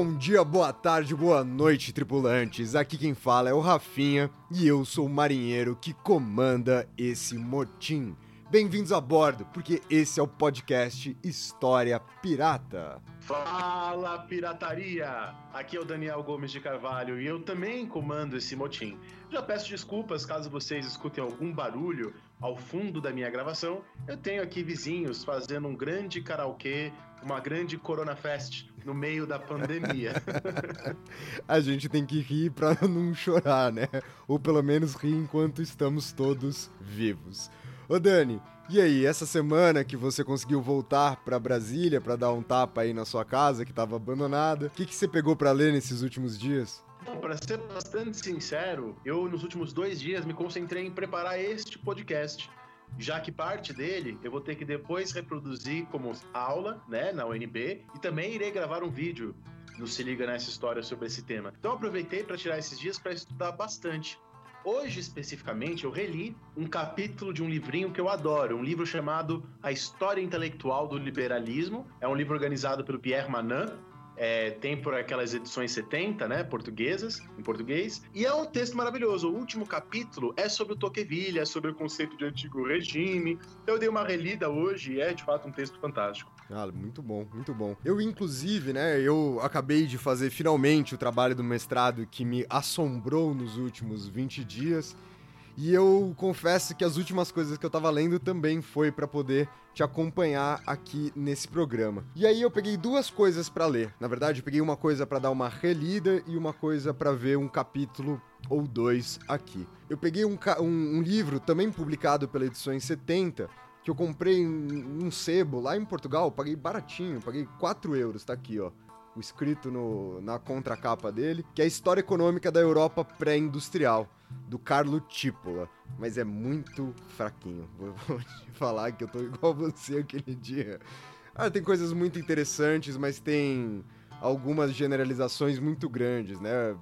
Bom dia, boa tarde, boa noite, tripulantes. Aqui quem fala é o Rafinha e eu sou o marinheiro que comanda esse motim. Bem-vindos a bordo, porque esse é o podcast História Pirata. Fala, pirataria! Aqui é o Daniel Gomes de Carvalho e eu também comando esse motim. Já peço desculpas caso vocês escutem algum barulho ao fundo da minha gravação. Eu tenho aqui vizinhos fazendo um grande karaokê, uma grande Corona Fest no meio da pandemia. A gente tem que rir pra não chorar, né? Ou pelo menos rir enquanto estamos todos vivos. Ô Dani, e aí, essa semana que você conseguiu voltar para Brasília para dar um tapa aí na sua casa que estava abandonada, o que, que você pegou para ler nesses últimos dias? Bom, para ser bastante sincero, eu nos últimos dois dias me concentrei em preparar este podcast, já que parte dele eu vou ter que depois reproduzir como aula, né, na UNB, e também irei gravar um vídeo no Se Liga Nessa História sobre esse tema. Então aproveitei para tirar esses dias para estudar bastante. Hoje, especificamente, eu reli um capítulo de um livrinho que eu adoro, um livro chamado A História Intelectual do Liberalismo. É um livro organizado pelo Pierre Manin, é, tem por aquelas edições 70, né, portuguesas, em português, e é um texto maravilhoso. O último capítulo é sobre o Tocqueville, é sobre o conceito de antigo regime. Então eu dei uma relida hoje e é de fato um texto fantástico. Ah, muito bom, muito bom. Eu, inclusive, né, eu acabei de fazer finalmente o trabalho do mestrado que me assombrou nos últimos 20 dias. E eu confesso que as últimas coisas que eu tava lendo também foi para poder te acompanhar aqui nesse programa. E aí eu peguei duas coisas para ler. Na verdade, eu peguei uma coisa para dar uma relida e uma coisa para ver um capítulo ou dois aqui. Eu peguei um, um, um livro também publicado pela edição 70 que eu comprei um sebo lá em Portugal, paguei baratinho, paguei 4 euros, tá aqui, ó escrito no, na contracapa dele, que é a História Econômica da Europa Pré-Industrial, do Carlo Tipola. Mas é muito fraquinho. Vou te falar que eu tô igual você aquele dia. Ah, tem coisas muito interessantes, mas tem algumas generalizações muito grandes, né?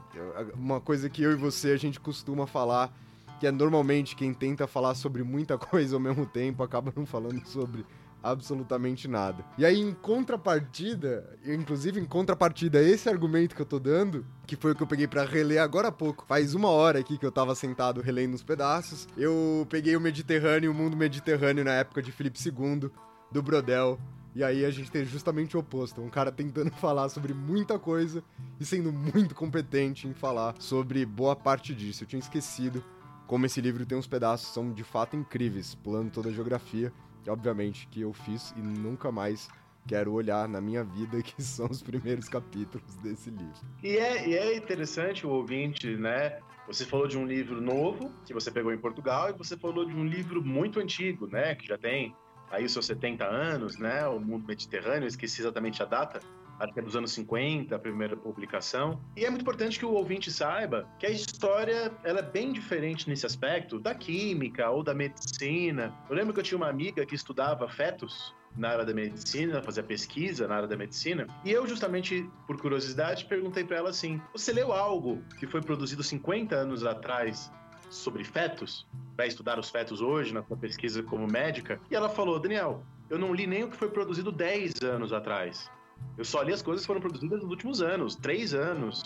Uma coisa que eu e você a gente costuma falar, que é normalmente quem tenta falar sobre muita coisa ao mesmo tempo acaba não falando sobre absolutamente nada. E aí, em contrapartida, inclusive em contrapartida a esse argumento que eu tô dando, que foi o que eu peguei para reler agora há pouco, faz uma hora aqui que eu tava sentado relendo os pedaços, eu peguei o Mediterrâneo, o mundo Mediterrâneo na época de Filipe II, do Brodel, e aí a gente tem justamente o oposto, um cara tentando falar sobre muita coisa e sendo muito competente em falar sobre boa parte disso. Eu tinha esquecido como esse livro tem uns pedaços são de fato incríveis, pulando toda a geografia obviamente, que eu fiz e nunca mais quero olhar na minha vida, que são os primeiros capítulos desse livro. E é, e é interessante o ouvinte, né? Você falou de um livro novo que você pegou em Portugal e você falou de um livro muito antigo, né? Que já tem aí seus 70 anos, né? O Mundo Mediterrâneo, esqueci exatamente a data, acho que é dos anos 50, a primeira publicação. E é muito importante que o ouvinte saiba que a história ela é bem diferente nesse aspecto da química ou da medicina. Eu lembro que eu tinha uma amiga que estudava fetos na área da medicina, fazia pesquisa na área da medicina, e eu justamente por curiosidade perguntei para ela assim: "Você leu algo que foi produzido 50 anos atrás sobre fetos, para estudar os fetos hoje na sua pesquisa como médica?" E ela falou: "Daniel, eu não li nem o que foi produzido 10 anos atrás. Eu só li as coisas que foram produzidas nos últimos anos, três anos,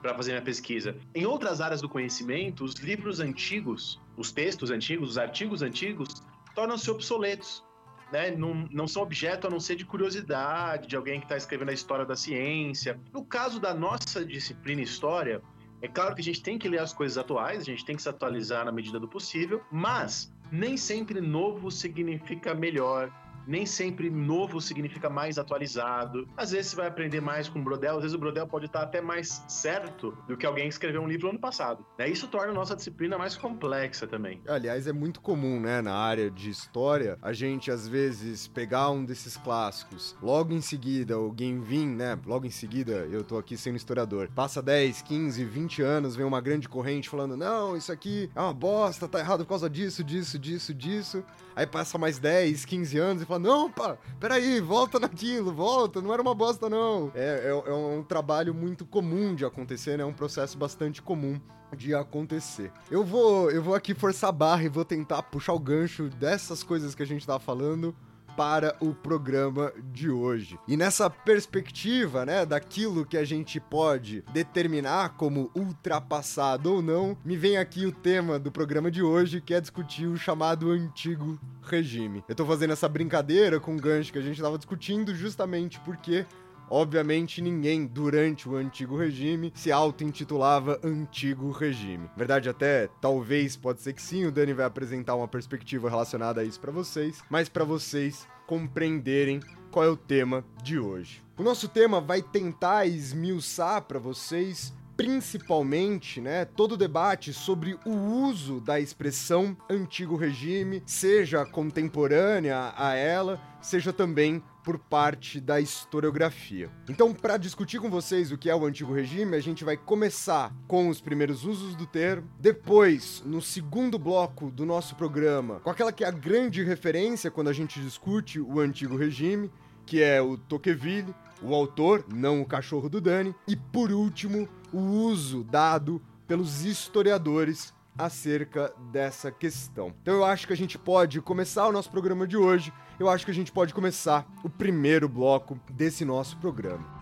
para fazer minha pesquisa. Em outras áreas do conhecimento, os livros antigos, os textos antigos, os artigos antigos, tornam-se obsoletos. Né? Não, não são objeto a não ser de curiosidade, de alguém que está escrevendo a história da ciência. No caso da nossa disciplina História, é claro que a gente tem que ler as coisas atuais, a gente tem que se atualizar na medida do possível, mas nem sempre novo significa melhor, nem sempre novo significa mais atualizado. Às vezes você vai aprender mais com o Brodel, às vezes o Brodel pode estar até mais certo do que alguém que escreveu um livro ano passado. Né? Isso torna a nossa disciplina mais complexa também. Aliás, é muito comum, né, na área de história, a gente às vezes pegar um desses clássicos, logo em seguida alguém vir, né, logo em seguida eu tô aqui sendo historiador, passa 10, 15, 20 anos, vem uma grande corrente falando, não, isso aqui é uma bosta, tá errado por causa disso, disso, disso, disso. Aí passa mais 10, 15 anos e fala: Não, pá, peraí, volta naquilo, volta, não era uma bosta, não. É, é, é um trabalho muito comum de acontecer, né? É um processo bastante comum de acontecer. Eu vou, eu vou aqui forçar a barra e vou tentar puxar o gancho dessas coisas que a gente tava falando para o programa de hoje. E nessa perspectiva, né, daquilo que a gente pode determinar como ultrapassado ou não, me vem aqui o tema do programa de hoje, que é discutir o chamado antigo regime. Eu tô fazendo essa brincadeira com o gancho que a gente tava discutindo justamente porque Obviamente, ninguém durante o antigo regime se auto-intitulava antigo regime. Verdade, até talvez pode ser que sim, o Dani vai apresentar uma perspectiva relacionada a isso para vocês, mas para vocês compreenderem qual é o tema de hoje. O nosso tema vai tentar esmiuçar para vocês principalmente, né, todo o debate sobre o uso da expressão antigo regime, seja contemporânea a ela, seja também por parte da historiografia. Então, para discutir com vocês o que é o antigo regime, a gente vai começar com os primeiros usos do termo, depois, no segundo bloco do nosso programa, com aquela que é a grande referência quando a gente discute o antigo regime, que é o Tocqueville, o autor, não o cachorro do Dani, e por último, o uso dado pelos historiadores acerca dessa questão. Então eu acho que a gente pode começar o nosso programa de hoje. Eu acho que a gente pode começar o primeiro bloco desse nosso programa.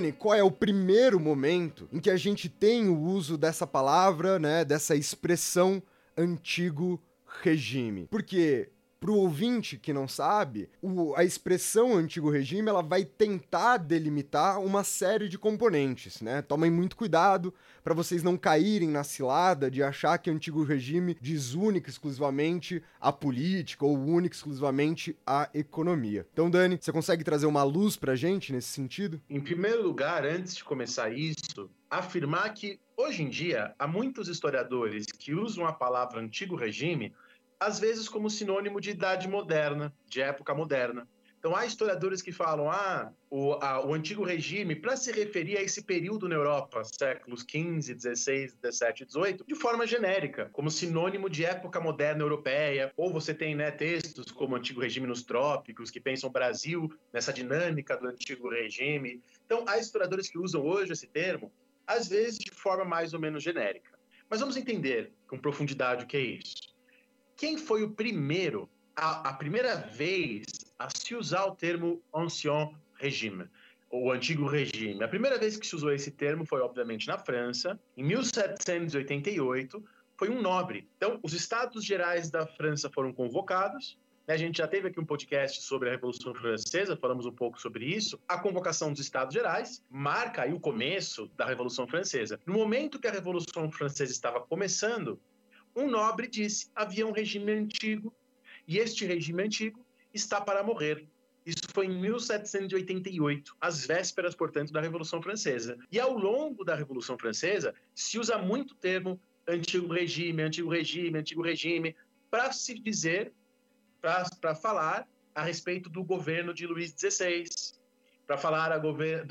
Dani, qual é o primeiro momento em que a gente tem o uso dessa palavra, né, dessa expressão antigo regime? Porque para o ouvinte que não sabe, o, a expressão antigo regime ela vai tentar delimitar uma série de componentes, né? Tomem muito cuidado para vocês não caírem na cilada de achar que antigo regime diz única exclusivamente a política ou única exclusivamente a economia. Então, Dani, você consegue trazer uma luz para gente nesse sentido? Em primeiro lugar, antes de começar isso, afirmar que hoje em dia há muitos historiadores que usam a palavra antigo regime às vezes como sinônimo de idade moderna, de época moderna. Então, há historiadores que falam, ah, o, a, o antigo regime, para se referir a esse período na Europa, séculos XV, XVI, XVII, XVIII, de forma genérica, como sinônimo de época moderna europeia. Ou você tem né, textos como Antigo Regime nos Trópicos, que pensam o Brasil nessa dinâmica do antigo regime. Então, há historiadores que usam hoje esse termo, às vezes de forma mais ou menos genérica. Mas vamos entender com profundidade o que é isso. Quem foi o primeiro, a, a primeira vez a se usar o termo ancien régime? o antigo regime. A primeira vez que se usou esse termo foi, obviamente, na França, em 1788, foi um nobre. Então, os Estados Gerais da França foram convocados. A gente já teve aqui um podcast sobre a Revolução Francesa, falamos um pouco sobre isso. A convocação dos Estados Gerais marca aí o começo da Revolução Francesa. No momento que a Revolução Francesa estava começando, um nobre disse: havia um regime antigo e este regime antigo está para morrer. Isso foi em 1788, às vésperas, portanto, da Revolução Francesa. E ao longo da Revolução Francesa, se usa muito o termo antigo regime, antigo regime, antigo regime, para se dizer, para falar a respeito do governo de Luís XVI, para falar a,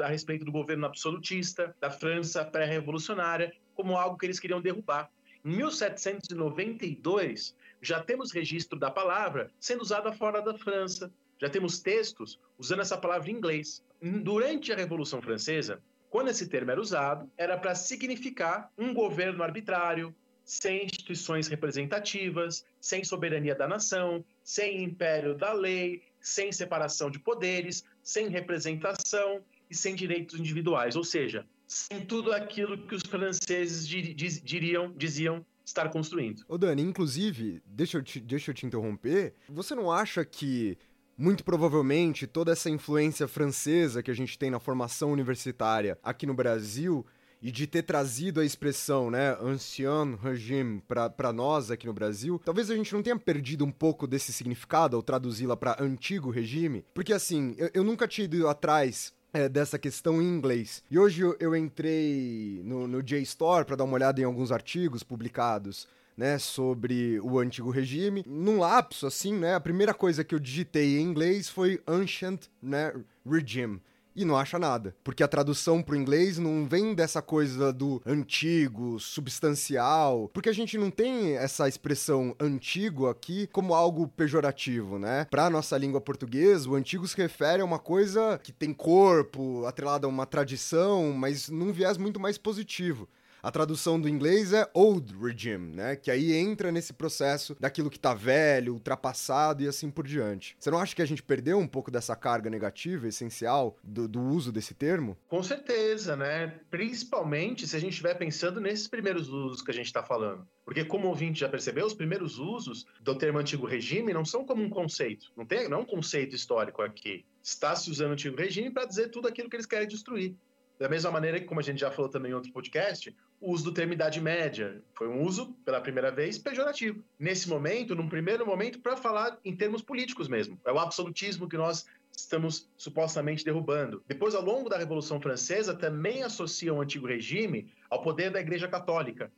a, respeito do governo absolutista, da França pré-revolucionária, como algo que eles queriam derrubar. Em 1792, já temos registro da palavra sendo usada fora da França. Já temos textos usando essa palavra em inglês. Durante a Revolução Francesa, quando esse termo era usado, era para significar um governo arbitrário, sem instituições representativas, sem soberania da nação, sem império da lei, sem separação de poderes, sem representação e sem direitos individuais. Ou seja, sem tudo aquilo que os franceses diriam, diziam estar construindo. Ô Dani, inclusive, deixa eu te, deixa eu te interromper, você não acha que muito provavelmente toda essa influência francesa que a gente tem na formação universitária aqui no Brasil e de ter trazido a expressão, né, ancien régime para nós aqui no Brasil, talvez a gente não tenha perdido um pouco desse significado ao traduzi-la para antigo regime, porque assim, eu, eu nunca tinha ido atrás é, dessa questão em inglês. E hoje eu, eu entrei no, no JSTOR para dar uma olhada em alguns artigos publicados né, sobre o antigo regime. Num lapso, assim, né, a primeira coisa que eu digitei em inglês foi Ancient né, Regime e não acha nada. Porque a tradução pro inglês não vem dessa coisa do antigo, substancial, porque a gente não tem essa expressão antigo aqui como algo pejorativo, né? Pra nossa língua portuguesa, o antigo se refere a uma coisa que tem corpo, atrelada a uma tradição, mas num viés muito mais positivo. A tradução do inglês é old regime, né? Que aí entra nesse processo daquilo que tá velho, ultrapassado e assim por diante. Você não acha que a gente perdeu um pouco dessa carga negativa, essencial, do, do uso desse termo? Com certeza, né? Principalmente se a gente estiver pensando nesses primeiros usos que a gente está falando. Porque, como o ouvinte já percebeu, os primeiros usos do termo antigo regime não são como um conceito. Não, tem, não é um conceito histórico aqui. Está se usando antigo regime para dizer tudo aquilo que eles querem destruir. Da mesma maneira que, como a gente já falou também em outro podcast, o uso do termo Idade Média foi um uso, pela primeira vez, pejorativo. Nesse momento, num primeiro momento, para falar em termos políticos mesmo. É o absolutismo que nós estamos supostamente derrubando. Depois, ao longo da Revolução Francesa, também associam o antigo regime ao poder da Igreja Católica.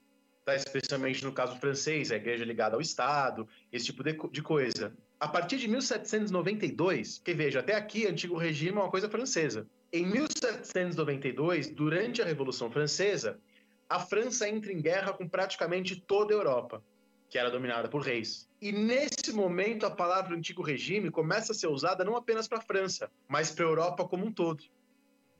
Tá? Especialmente no caso francês, a igreja ligada ao Estado, esse tipo de, de coisa. A partir de 1792, que veja, até aqui, antigo regime é uma coisa francesa. Em 1792, durante a Revolução Francesa, a França entra em guerra com praticamente toda a Europa, que era dominada por reis. E nesse momento, a palavra antigo regime começa a ser usada não apenas para a França, mas para a Europa como um todo.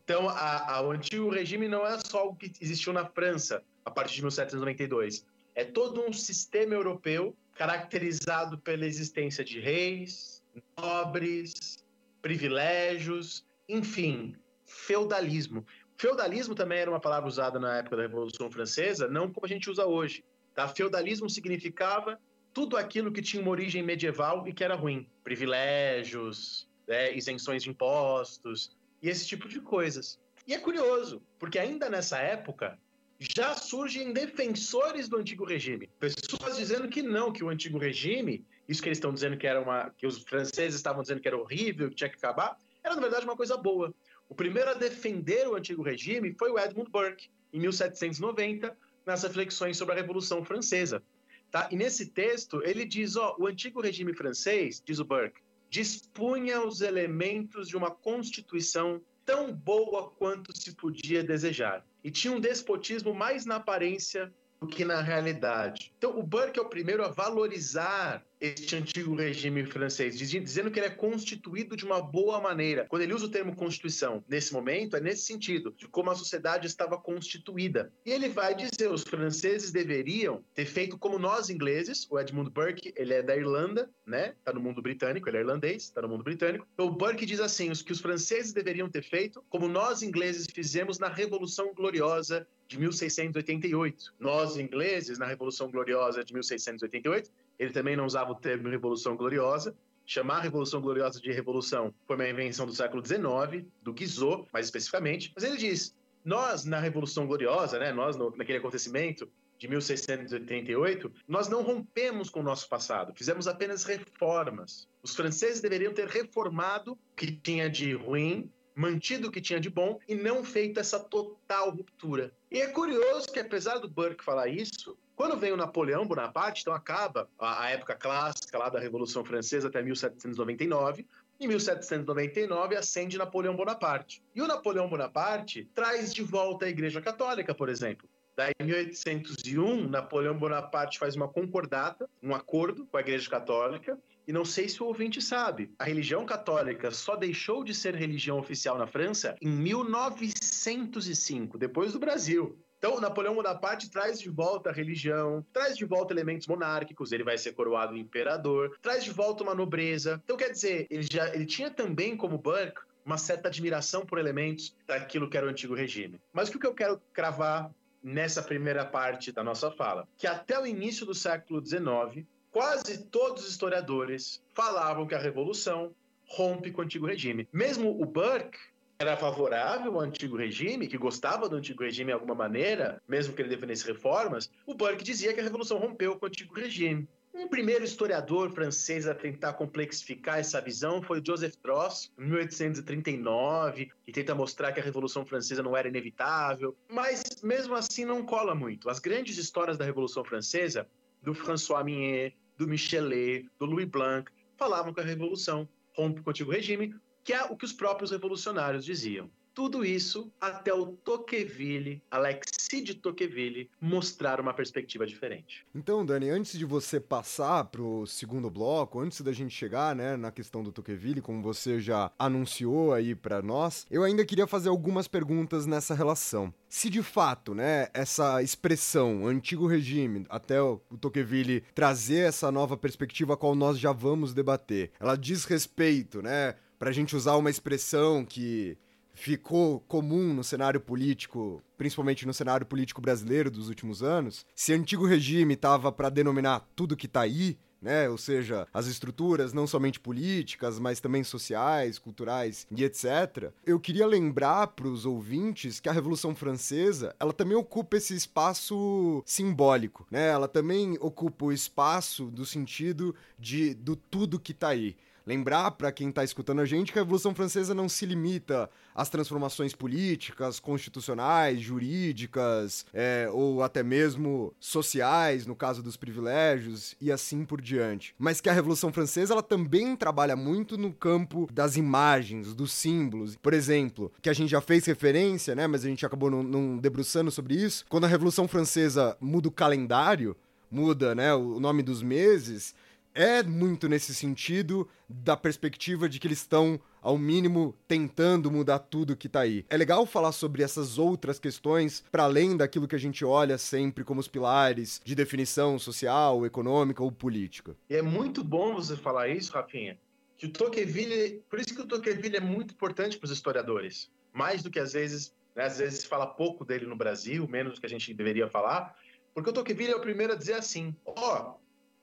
Então, a, a, o antigo regime não é só o que existiu na França a partir de 1792. É todo um sistema europeu caracterizado pela existência de reis, nobres, privilégios, enfim, feudalismo. Feudalismo também era uma palavra usada na época da Revolução Francesa, não como a gente usa hoje. Tá? Feudalismo significava tudo aquilo que tinha uma origem medieval e que era ruim. Privilégios, né, isenções de impostos e esse tipo de coisas. E é curioso, porque ainda nessa época já surgem defensores do antigo regime. Pessoas dizendo que não, que o antigo regime, isso que eles estão dizendo que era uma. que os franceses estavam dizendo que era horrível, que tinha que acabar, era na verdade uma coisa boa. O primeiro a defender o antigo regime foi o Edmund Burke, em 1790, nas reflexões sobre a Revolução Francesa. Tá? E nesse texto ele diz: ó, o antigo regime francês, diz o Burke, dispunha os elementos de uma constituição tão boa quanto se podia desejar. E tinha um despotismo mais na aparência do que na realidade. Então, o Burke é o primeiro a valorizar este antigo regime francês, dizendo que ele é constituído de uma boa maneira. Quando ele usa o termo constituição, nesse momento, é nesse sentido, de como a sociedade estava constituída. E ele vai dizer, os franceses deveriam ter feito como nós ingleses, o Edmund Burke, ele é da Irlanda, né? Tá no mundo britânico, ele é irlandês, tá no mundo britânico. Então, o Burke diz assim, os que os franceses deveriam ter feito como nós ingleses fizemos na Revolução Gloriosa de 1688. Nós ingleses, na Revolução Gloriosa de 1688, ele também não usava o termo Revolução Gloriosa. Chamar a Revolução Gloriosa de revolução foi uma invenção do século XIX, do Guizot, mais especificamente. Mas ele diz: nós, na Revolução Gloriosa, né, nós, no, naquele acontecimento de 1688, nós não rompemos com o nosso passado, fizemos apenas reformas. Os franceses deveriam ter reformado o que tinha de ruim, mantido o que tinha de bom e não feito essa total ruptura. E é curioso que, apesar do Burke falar isso, quando vem o Napoleão Bonaparte, então acaba a, a época clássica lá da Revolução Francesa até 1799. Em 1799 ascende Napoleão Bonaparte. E o Napoleão Bonaparte traz de volta a Igreja Católica, por exemplo. Daí, em 1801, Napoleão Bonaparte faz uma concordata, um acordo com a Igreja Católica. E não sei se o ouvinte sabe, a religião católica só deixou de ser religião oficial na França em 1905, depois do Brasil. Então, Napoleão Bonaparte traz de volta a religião, traz de volta elementos monárquicos, ele vai ser coroado imperador, traz de volta uma nobreza. Então, quer dizer, ele já ele tinha também como Burke uma certa admiração por elementos daquilo que era o antigo regime. Mas o que eu quero cravar nessa primeira parte da nossa fala, que até o início do século XIX, quase todos os historiadores falavam que a revolução rompe com o antigo regime. Mesmo o Burke era favorável ao antigo regime, que gostava do antigo regime de alguma maneira, mesmo que ele defendesse reformas, o Burke dizia que a revolução rompeu com o antigo regime. Um primeiro historiador francês a tentar complexificar essa visão foi Joseph Droz, em 1839, que tenta mostrar que a Revolução Francesa não era inevitável, mas mesmo assim não cola muito. As grandes histórias da Revolução Francesa, do François Mignet, do Michelet, do Louis Blanc, falavam que a Revolução rompe com o antigo regime, que é o que os próprios revolucionários diziam. Tudo isso até o Tocqueville, Alexis de Tocqueville, mostrar uma perspectiva diferente. Então, Dani, antes de você passar pro segundo bloco, antes da gente chegar, né, na questão do Tocqueville, como você já anunciou aí para nós, eu ainda queria fazer algumas perguntas nessa relação. Se de fato, né, essa expressão antigo regime, até o Tocqueville trazer essa nova perspectiva a qual nós já vamos debater, ela diz respeito, né, pra gente usar uma expressão que ficou comum no cenário político, principalmente no cenário político brasileiro dos últimos anos, se antigo regime estava para denominar tudo que está aí, né? Ou seja, as estruturas não somente políticas, mas também sociais, culturais e etc. Eu queria lembrar para os ouvintes que a Revolução Francesa, ela também ocupa esse espaço simbólico, né? Ela também ocupa o espaço do sentido de do tudo que está aí lembrar para quem está escutando a gente que a Revolução Francesa não se limita às transformações políticas, constitucionais, jurídicas é, ou até mesmo sociais, no caso dos privilégios e assim por diante. Mas que a Revolução Francesa ela também trabalha muito no campo das imagens, dos símbolos. Por exemplo, que a gente já fez referência, né? Mas a gente acabou não, debruçando sobre isso. Quando a Revolução Francesa muda o calendário, muda, né, o nome dos meses é muito nesse sentido da perspectiva de que eles estão, ao mínimo, tentando mudar tudo que tá aí. É legal falar sobre essas outras questões, para além daquilo que a gente olha sempre como os pilares de definição social, econômica ou política. E é muito bom você falar isso, Rafinha, que o Tocqueville, por isso que o Tocqueville é muito importante para os historiadores, mais do que às vezes, né, às vezes se fala pouco dele no Brasil, menos do que a gente deveria falar, porque o Tocqueville é o primeiro a dizer assim, ó, oh,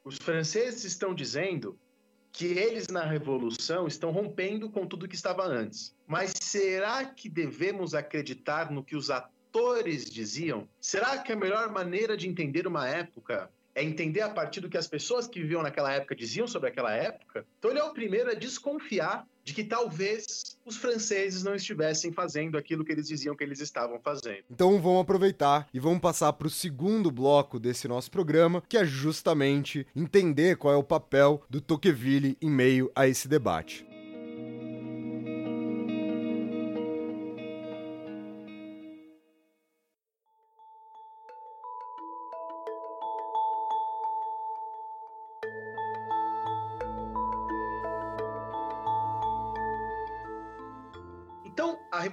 os franceses estão dizendo que eles na revolução estão rompendo com tudo que estava antes. Mas será que devemos acreditar no que os atores diziam? Será que a melhor maneira de entender uma época é entender a partir do que as pessoas que viviam naquela época diziam sobre aquela época? Então ele é o primeiro a desconfiar de que talvez os franceses não estivessem fazendo aquilo que eles diziam que eles estavam fazendo. Então vamos aproveitar e vamos passar para o segundo bloco desse nosso programa, que é justamente entender qual é o papel do Tocqueville em meio a esse debate.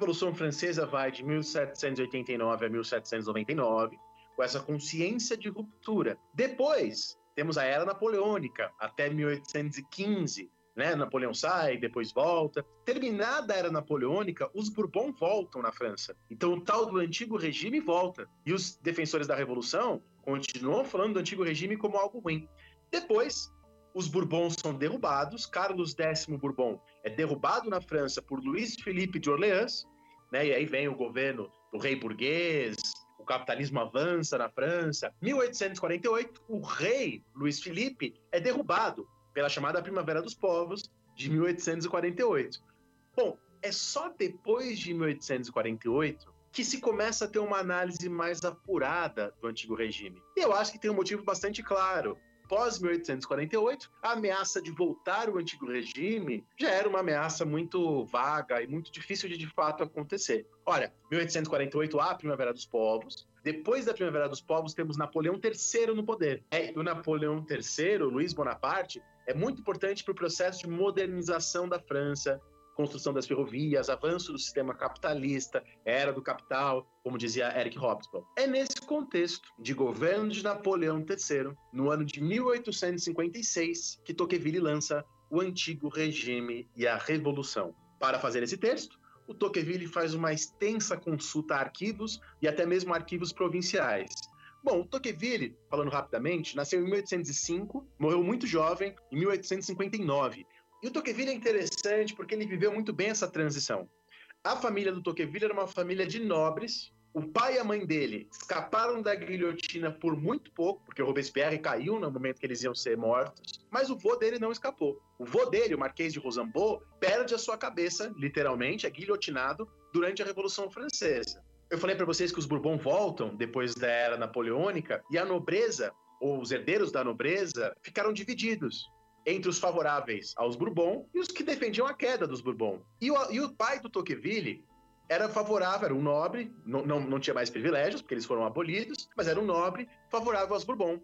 Revolução Francesa vai de 1789 a 1799, com essa consciência de ruptura. Depois, temos a Era Napoleônica, até 1815, né? Napoleão sai, depois volta. Terminada a Era Napoleônica, os Bourbon voltam na França. Então, o tal do antigo regime volta. E os defensores da Revolução continuam falando do antigo regime como algo ruim. Depois, os Bourbons são derrubados. Carlos X Bourbon é derrubado na França por Luiz Felipe de Orleans, né? E aí vem o governo do rei burguês, o capitalismo avança na França. 1848, o rei Luiz Felipe é derrubado pela chamada Primavera dos Povos de 1848. Bom, é só depois de 1848 que se começa a ter uma análise mais apurada do antigo regime. E eu acho que tem um motivo bastante claro pós-1848, a ameaça de voltar o antigo regime já era uma ameaça muito vaga e muito difícil de de fato acontecer. Olha, 1848, a Primavera dos Povos. Depois da Primavera dos Povos, temos Napoleão III no poder. É, o Napoleão III, Luiz Bonaparte, é muito importante para o processo de modernização da França, construção das ferrovias, avanço do sistema capitalista, era do capital, como dizia Eric Hobsbawm. É nesse contexto de governo de Napoleão III, no ano de 1856, que Tocqueville lança o antigo regime e a revolução. Para fazer esse texto, o Tocqueville faz uma extensa consulta a arquivos e até mesmo arquivos provinciais. Bom, o Tocqueville, falando rapidamente, nasceu em 1805, morreu muito jovem, em 1859. E o Tocqueville é interessante porque ele viveu muito bem essa transição. A família do Tocqueville era uma família de nobres, o pai e a mãe dele escaparam da guilhotina por muito pouco, porque o Robespierre caiu no momento que eles iam ser mortos, mas o vô dele não escapou. O vô dele, o Marquês de Rosambeau, perde a sua cabeça, literalmente, é guilhotinado durante a Revolução Francesa. Eu falei para vocês que os Bourbon voltam depois da era napoleônica e a nobreza, ou os herdeiros da nobreza, ficaram divididos entre os favoráveis aos Bourbon e os que defendiam a queda dos Bourbon. E o, e o pai do Tocqueville era favorável, era um nobre, não, não, não tinha mais privilégios, porque eles foram abolidos, mas era um nobre favorável aos Bourbon.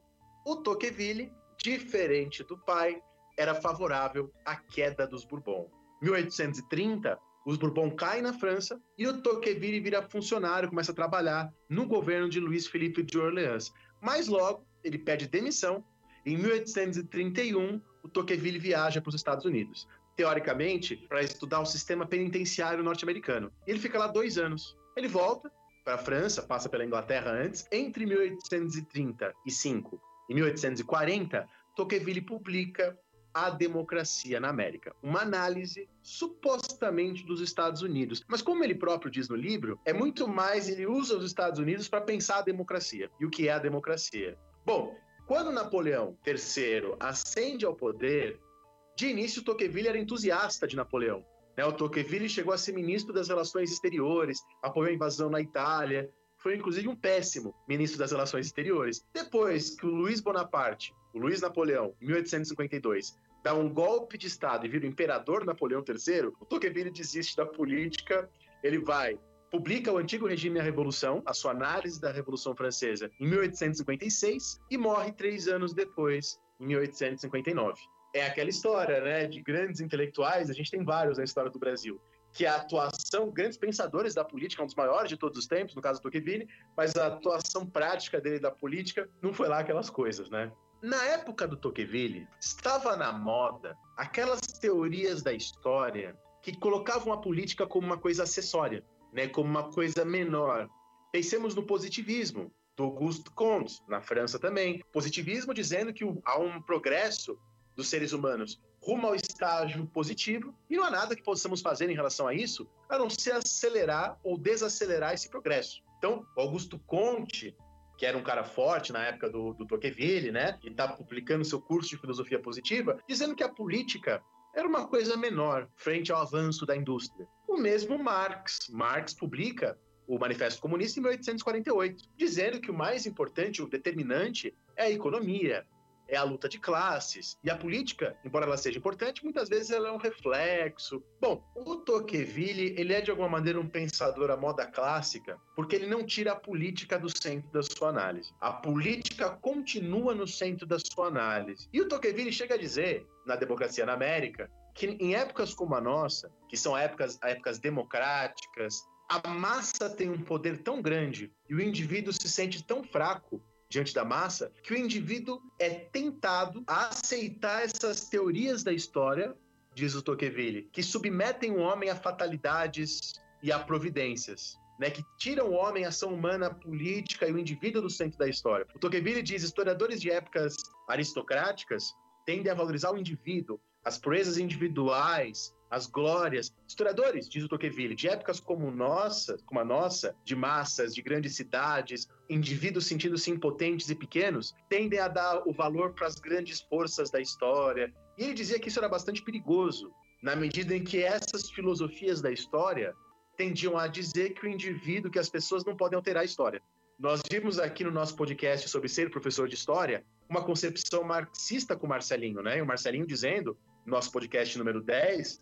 O Tocqueville, diferente do pai, era favorável à queda dos Bourbon. 1830, os Bourbon caem na França e o Tocqueville vira funcionário, começa a trabalhar no governo de Luiz Felipe de Orleans. Mas logo ele pede demissão. Em 1831, o Tocqueville viaja para os Estados Unidos teoricamente, para estudar o sistema penitenciário norte-americano. Ele fica lá dois anos. Ele volta para a França, passa pela Inglaterra antes. Entre 1835 e 1840, Tocqueville publica A Democracia na América, uma análise supostamente dos Estados Unidos. Mas como ele próprio diz no livro, é muito mais ele usa os Estados Unidos para pensar a democracia. E o que é a democracia? Bom, quando Napoleão III ascende ao poder, de início, Tocqueville era entusiasta de Napoleão. Né? O Tocqueville chegou a ser ministro das Relações Exteriores, apoiou a invasão na Itália, foi inclusive um péssimo ministro das Relações Exteriores. Depois que o Luiz Bonaparte, o Luiz Napoleão, em 1852, dá um golpe de Estado e vira o imperador Napoleão III, o Tocqueville desiste da política, ele vai publica o Antigo Regime e a Revolução, a sua análise da Revolução Francesa, em 1856 e morre três anos depois, em 1859 é aquela história, né, de grandes intelectuais, a gente tem vários na história do Brasil, que a atuação, grandes pensadores da política, um dos maiores de todos os tempos, no caso do Tocqueville, mas a atuação prática dele da política não foi lá aquelas coisas, né? Na época do Tocqueville, estava na moda aquelas teorias da história que colocavam a política como uma coisa acessória, né, como uma coisa menor. Pensemos no positivismo, do Auguste Comte, na França também. Positivismo dizendo que há um progresso dos seres humanos rumo ao estágio positivo, e não há nada que possamos fazer em relação a isso, a não ser acelerar ou desacelerar esse progresso. Então, Augusto Conte, que era um cara forte na época do, do Tocqueville, né, e está publicando seu curso de filosofia positiva, dizendo que a política era uma coisa menor frente ao avanço da indústria. O mesmo Marx. Marx publica o Manifesto Comunista em 1848, dizendo que o mais importante, o determinante, é a economia, é a luta de classes. E a política, embora ela seja importante, muitas vezes ela é um reflexo. Bom, o Tocqueville, ele é de alguma maneira um pensador à moda clássica, porque ele não tira a política do centro da sua análise. A política continua no centro da sua análise. E o Tocqueville chega a dizer, na Democracia na América, que em épocas como a nossa, que são épocas, épocas democráticas, a massa tem um poder tão grande e o indivíduo se sente tão fraco diante da massa, que o indivíduo é tentado a aceitar essas teorias da história, diz o Tocqueville, que submetem o homem a fatalidades e a providências. Né, que tiram o homem, a ação humana, a política e o indivíduo do centro da história. O Tocqueville diz: historiadores de épocas aristocráticas tendem a valorizar o indivíduo, as proezas individuais, as glórias. Historiadores, diz o Tocqueville, de épocas como nossa, como a nossa, de massas, de grandes cidades, indivíduos sentindo-se impotentes e pequenos, tendem a dar o valor para as grandes forças da história. E ele dizia que isso era bastante perigoso, na medida em que essas filosofias da história tendiam a dizer que o indivíduo, que as pessoas não podem alterar a história. Nós vimos aqui no nosso podcast sobre ser professor de história uma concepção marxista com o Marcelinho, né? E o Marcelinho dizendo, nosso podcast número 10,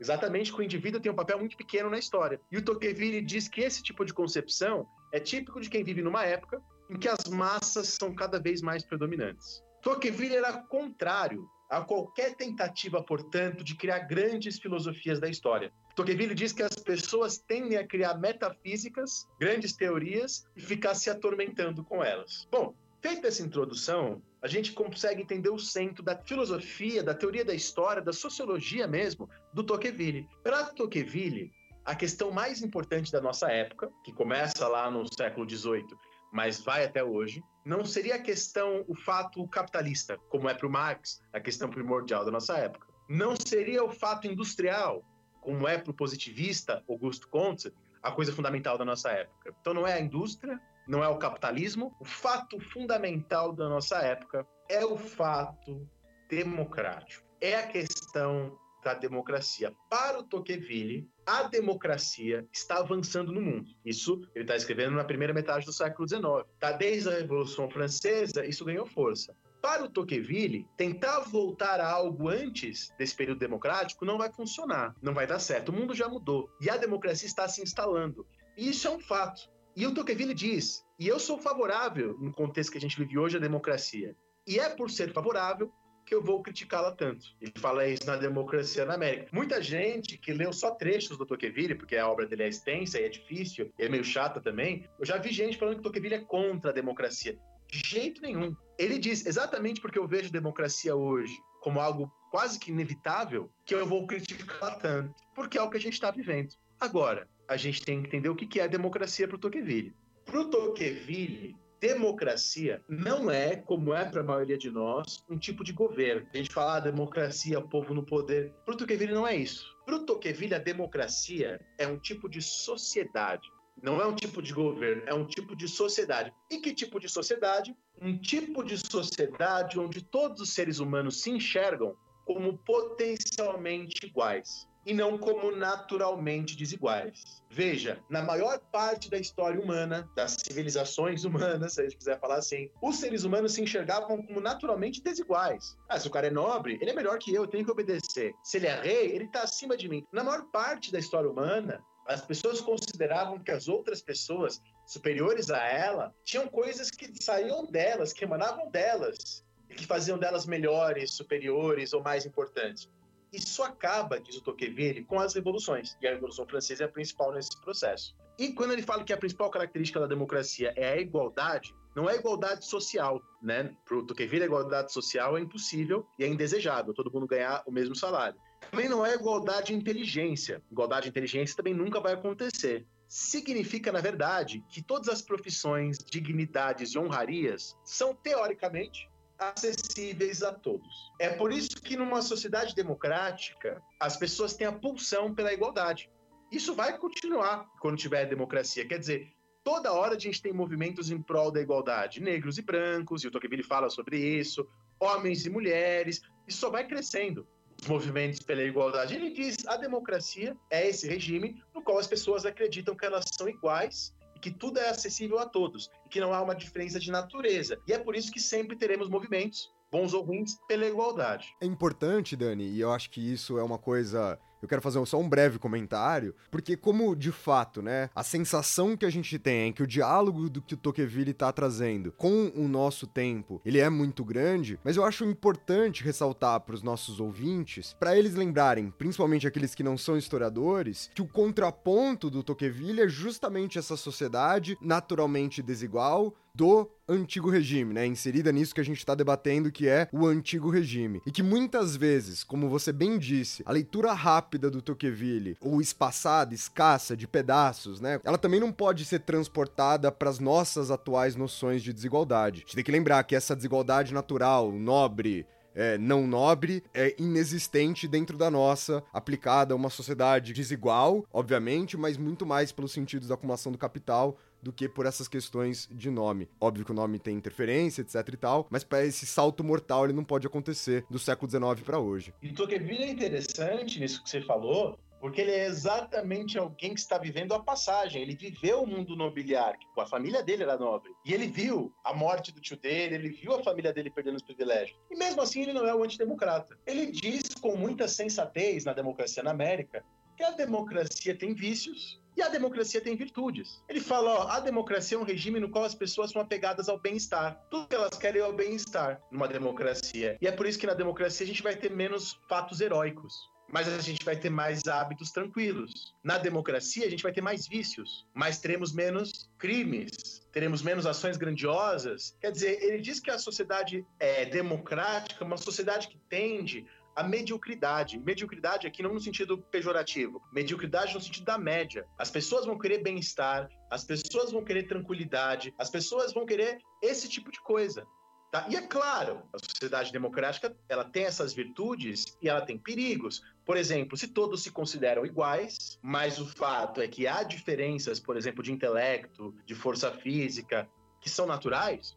Exatamente que o indivíduo tem um papel muito pequeno na história. E o Tocqueville diz que esse tipo de concepção é típico de quem vive numa época em que as massas são cada vez mais predominantes. Tocqueville era contrário a qualquer tentativa, portanto, de criar grandes filosofias da história. Tocqueville diz que as pessoas tendem a criar metafísicas, grandes teorias e ficar se atormentando com elas. Bom, feita essa introdução, a gente consegue entender o centro da filosofia, da teoria da história, da sociologia mesmo, do Tocqueville. Para Tocqueville, a questão mais importante da nossa época, que começa lá no século XVIII, mas vai até hoje, não seria a questão, o fato capitalista, como é para o Marx, a questão primordial da nossa época. Não seria o fato industrial, como é para o positivista Augusto Comte, a coisa fundamental da nossa época. Então não é a indústria, não é o capitalismo. O fato fundamental da nossa época é o fato democrático. É a questão da democracia. Para o Tocqueville, a democracia está avançando no mundo. Isso ele está escrevendo na primeira metade do século XIX. Tá desde a Revolução Francesa, isso ganhou força. Para o Tocqueville, tentar voltar a algo antes desse período democrático não vai funcionar, não vai dar certo. O mundo já mudou e a democracia está se instalando. E isso é um fato. E o Tocqueville diz, e eu sou favorável, no contexto que a gente vive hoje, à democracia. E é por ser favorável que eu vou criticá-la tanto. Ele fala isso na Democracia na América. Muita gente que leu só trechos do Tocqueville, porque a obra dele é extensa e é difícil, e é meio chata também, eu já vi gente falando que Tocqueville é contra a democracia. De jeito nenhum. Ele diz, exatamente porque eu vejo democracia hoje como algo quase que inevitável, que eu vou criticá-la tanto, porque é o que a gente está vivendo. Agora, a gente tem que entender o que é democracia para o Tocqueville. Para o Tocqueville, democracia não é, como é para a maioria de nós, um tipo de governo. A gente fala ah, democracia, povo no poder. Para o Tocqueville não é isso. Para o Tocqueville, a democracia é um tipo de sociedade. Não é um tipo de governo, é um tipo de sociedade. E que tipo de sociedade? Um tipo de sociedade onde todos os seres humanos se enxergam como potencialmente iguais e não como naturalmente desiguais. Veja, na maior parte da história humana, das civilizações humanas, se a gente quiser falar assim, os seres humanos se enxergavam como naturalmente desiguais. Ah, se o cara é nobre, ele é melhor que eu, eu tenho que obedecer. Se ele é rei, ele está acima de mim. Na maior parte da história humana, as pessoas consideravam que as outras pessoas superiores a ela tinham coisas que saíam delas, que emanavam delas, e que faziam delas melhores, superiores ou mais importantes. Isso acaba, diz o Tocqueville, com as revoluções. E a Revolução Francesa é a principal nesse processo. E quando ele fala que a principal característica da democracia é a igualdade, não é igualdade social, né? Para o Tocqueville, a igualdade social é impossível e é indesejável, todo mundo ganhar o mesmo salário. Também não é igualdade de inteligência. Igualdade de inteligência também nunca vai acontecer. Significa, na verdade, que todas as profissões, dignidades e honrarias são, teoricamente, acessíveis a todos. É por isso que numa sociedade democrática as pessoas têm a pulsão pela igualdade. Isso vai continuar quando tiver democracia. Quer dizer, toda hora a gente tem movimentos em prol da igualdade, negros e brancos, e o Tocqueville fala sobre isso, homens e mulheres, isso só vai crescendo. Os movimentos pela igualdade. Ele diz: a democracia é esse regime no qual as pessoas acreditam que elas são iguais que tudo é acessível a todos, e que não há uma diferença de natureza. E é por isso que sempre teremos movimentos, bons ou ruins, pela igualdade. É importante, Dani, e eu acho que isso é uma coisa eu quero fazer só um breve comentário, porque como de fato, né, a sensação que a gente tem é que o diálogo do que o Tocqueville tá trazendo com o nosso tempo, ele é muito grande, mas eu acho importante ressaltar para os nossos ouvintes, para eles lembrarem, principalmente aqueles que não são historiadores, que o contraponto do Tocqueville é justamente essa sociedade naturalmente desigual, do antigo regime, né? Inserida nisso que a gente está debatendo, que é o antigo regime. E que muitas vezes, como você bem disse, a leitura rápida do Tocqueville, ou espaçada, escassa, de pedaços, né? Ela também não pode ser transportada para as nossas atuais noções de desigualdade. A gente tem que lembrar que essa desigualdade natural, nobre, é, não nobre é inexistente dentro da nossa, aplicada a uma sociedade desigual, obviamente, mas muito mais pelos sentidos da acumulação do capital do que por essas questões de nome. Óbvio que o nome tem interferência, etc e tal, mas para esse salto mortal ele não pode acontecer do século XIX para hoje. E Tocqueville é interessante nisso que você falou, porque ele é exatamente alguém que está vivendo a passagem. Ele viveu o mundo nobiliário, a família dele era nobre. E ele viu a morte do tio dele, ele viu a família dele perdendo os privilégios. E mesmo assim ele não é o antidemocrata. Ele diz com muita sensatez na democracia na América que a democracia tem vícios e a democracia tem virtudes. Ele fala, ó, a democracia é um regime no qual as pessoas são apegadas ao bem-estar. Tudo que elas querem é o bem-estar numa democracia. E é por isso que na democracia a gente vai ter menos fatos heróicos mas a gente vai ter mais hábitos tranquilos. Na democracia, a gente vai ter mais vícios, mas teremos menos crimes, teremos menos ações grandiosas. Quer dizer, ele diz que a sociedade é democrática, uma sociedade que tende a mediocridade. Mediocridade aqui não no sentido pejorativo, mediocridade no sentido da média. As pessoas vão querer bem-estar, as pessoas vão querer tranquilidade, as pessoas vão querer esse tipo de coisa. Tá? E é claro, a sociedade democrática ela tem essas virtudes e ela tem perigos. Por exemplo, se todos se consideram iguais, mas o fato é que há diferenças, por exemplo, de intelecto, de força física, que são naturais,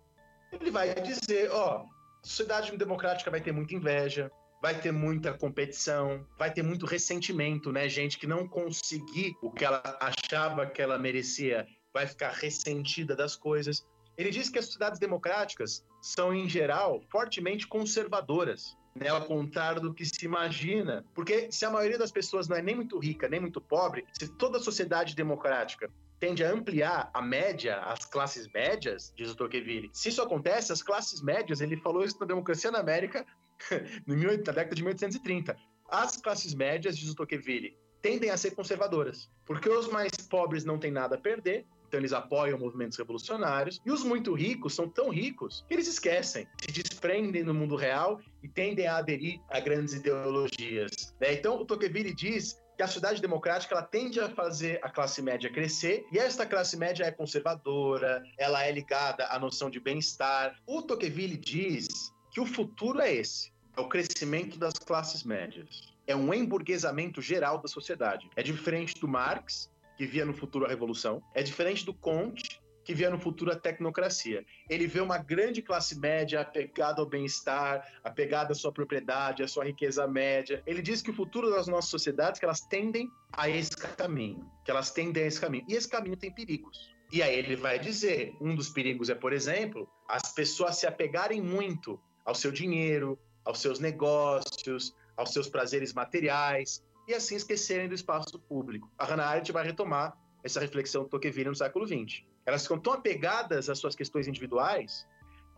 ele vai dizer, ó, a sociedade democrática vai ter muita inveja, vai ter muita competição, vai ter muito ressentimento, né? Gente que não conseguir o que ela achava que ela merecia, vai ficar ressentida das coisas. Ele diz que as sociedades democráticas são, em geral, fortemente conservadoras. Né, ao contrário do que se imagina. Porque se a maioria das pessoas não é nem muito rica, nem muito pobre, se toda a sociedade democrática tende a ampliar a média, as classes médias, diz o Tocqueville. Se isso acontece, as classes médias, ele falou isso na democracia na América na década de 1830. As classes médias, diz o Tocqueville, tendem a ser conservadoras, porque os mais pobres não têm nada a perder então eles apoiam movimentos revolucionários. E os muito ricos são tão ricos que eles esquecem, se desprendem do mundo real e tendem a aderir a grandes ideologias. Né? Então o Tocqueville diz que a sociedade democrática ela tende a fazer a classe média crescer e esta classe média é conservadora, ela é ligada à noção de bem-estar. O Tocqueville diz que o futuro é esse, é o crescimento das classes médias. É um emburguesamento geral da sociedade. É diferente do Marx, que via no futuro a revolução, é diferente do Conte, que via no futuro a tecnocracia. Ele vê uma grande classe média apegada ao bem-estar, apegada à sua propriedade, à sua riqueza média. Ele diz que o futuro das nossas sociedades que elas tendem a esse caminho, que elas tendem a esse caminho. E esse caminho tem perigos. E aí ele vai dizer, um dos perigos é, por exemplo, as pessoas se apegarem muito ao seu dinheiro, aos seus negócios, aos seus prazeres materiais, e assim esquecerem do espaço público. A Hannah Arendt vai retomar essa reflexão Tocqueville no século XX. Elas ficam tão apegadas às suas questões individuais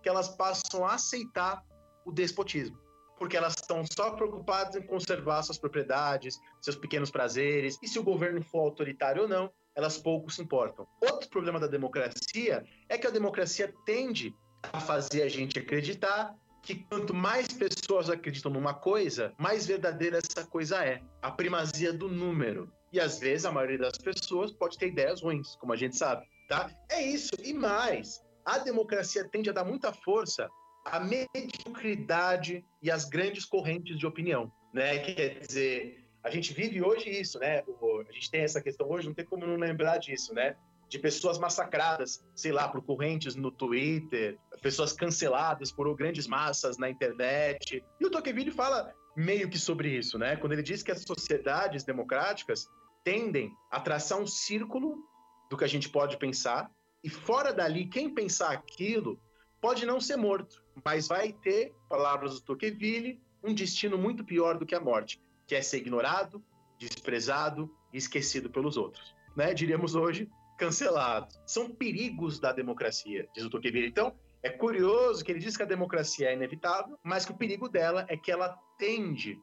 que elas passam a aceitar o despotismo, porque elas estão só preocupadas em conservar suas propriedades, seus pequenos prazeres, e se o governo for autoritário ou não, elas pouco se importam. Outro problema da democracia é que a democracia tende a fazer a gente acreditar que quanto mais pessoas acreditam numa coisa, mais verdadeira essa coisa é. A primazia do número. E às vezes a maioria das pessoas pode ter ideias ruins, como a gente sabe, tá? É isso. E mais, a democracia tende a dar muita força à mediocridade e às grandes correntes de opinião, né? Quer dizer, a gente vive hoje isso, né? a gente tem essa questão hoje, não tem como não lembrar disso, né? De pessoas massacradas, sei lá, por correntes no Twitter, pessoas canceladas por grandes massas na internet. E o Tocqueville fala meio que sobre isso, né? Quando ele diz que as sociedades democráticas tendem a traçar um círculo do que a gente pode pensar, e fora dali, quem pensar aquilo pode não ser morto, mas vai ter, palavras do Tocqueville, um destino muito pior do que a morte, que é ser ignorado, desprezado e esquecido pelos outros. Né? Diríamos hoje, cancelado. São perigos da democracia, diz o Tocqueville. Então, é curioso que ele diz que a democracia é inevitável, mas que o perigo dela é que ela tende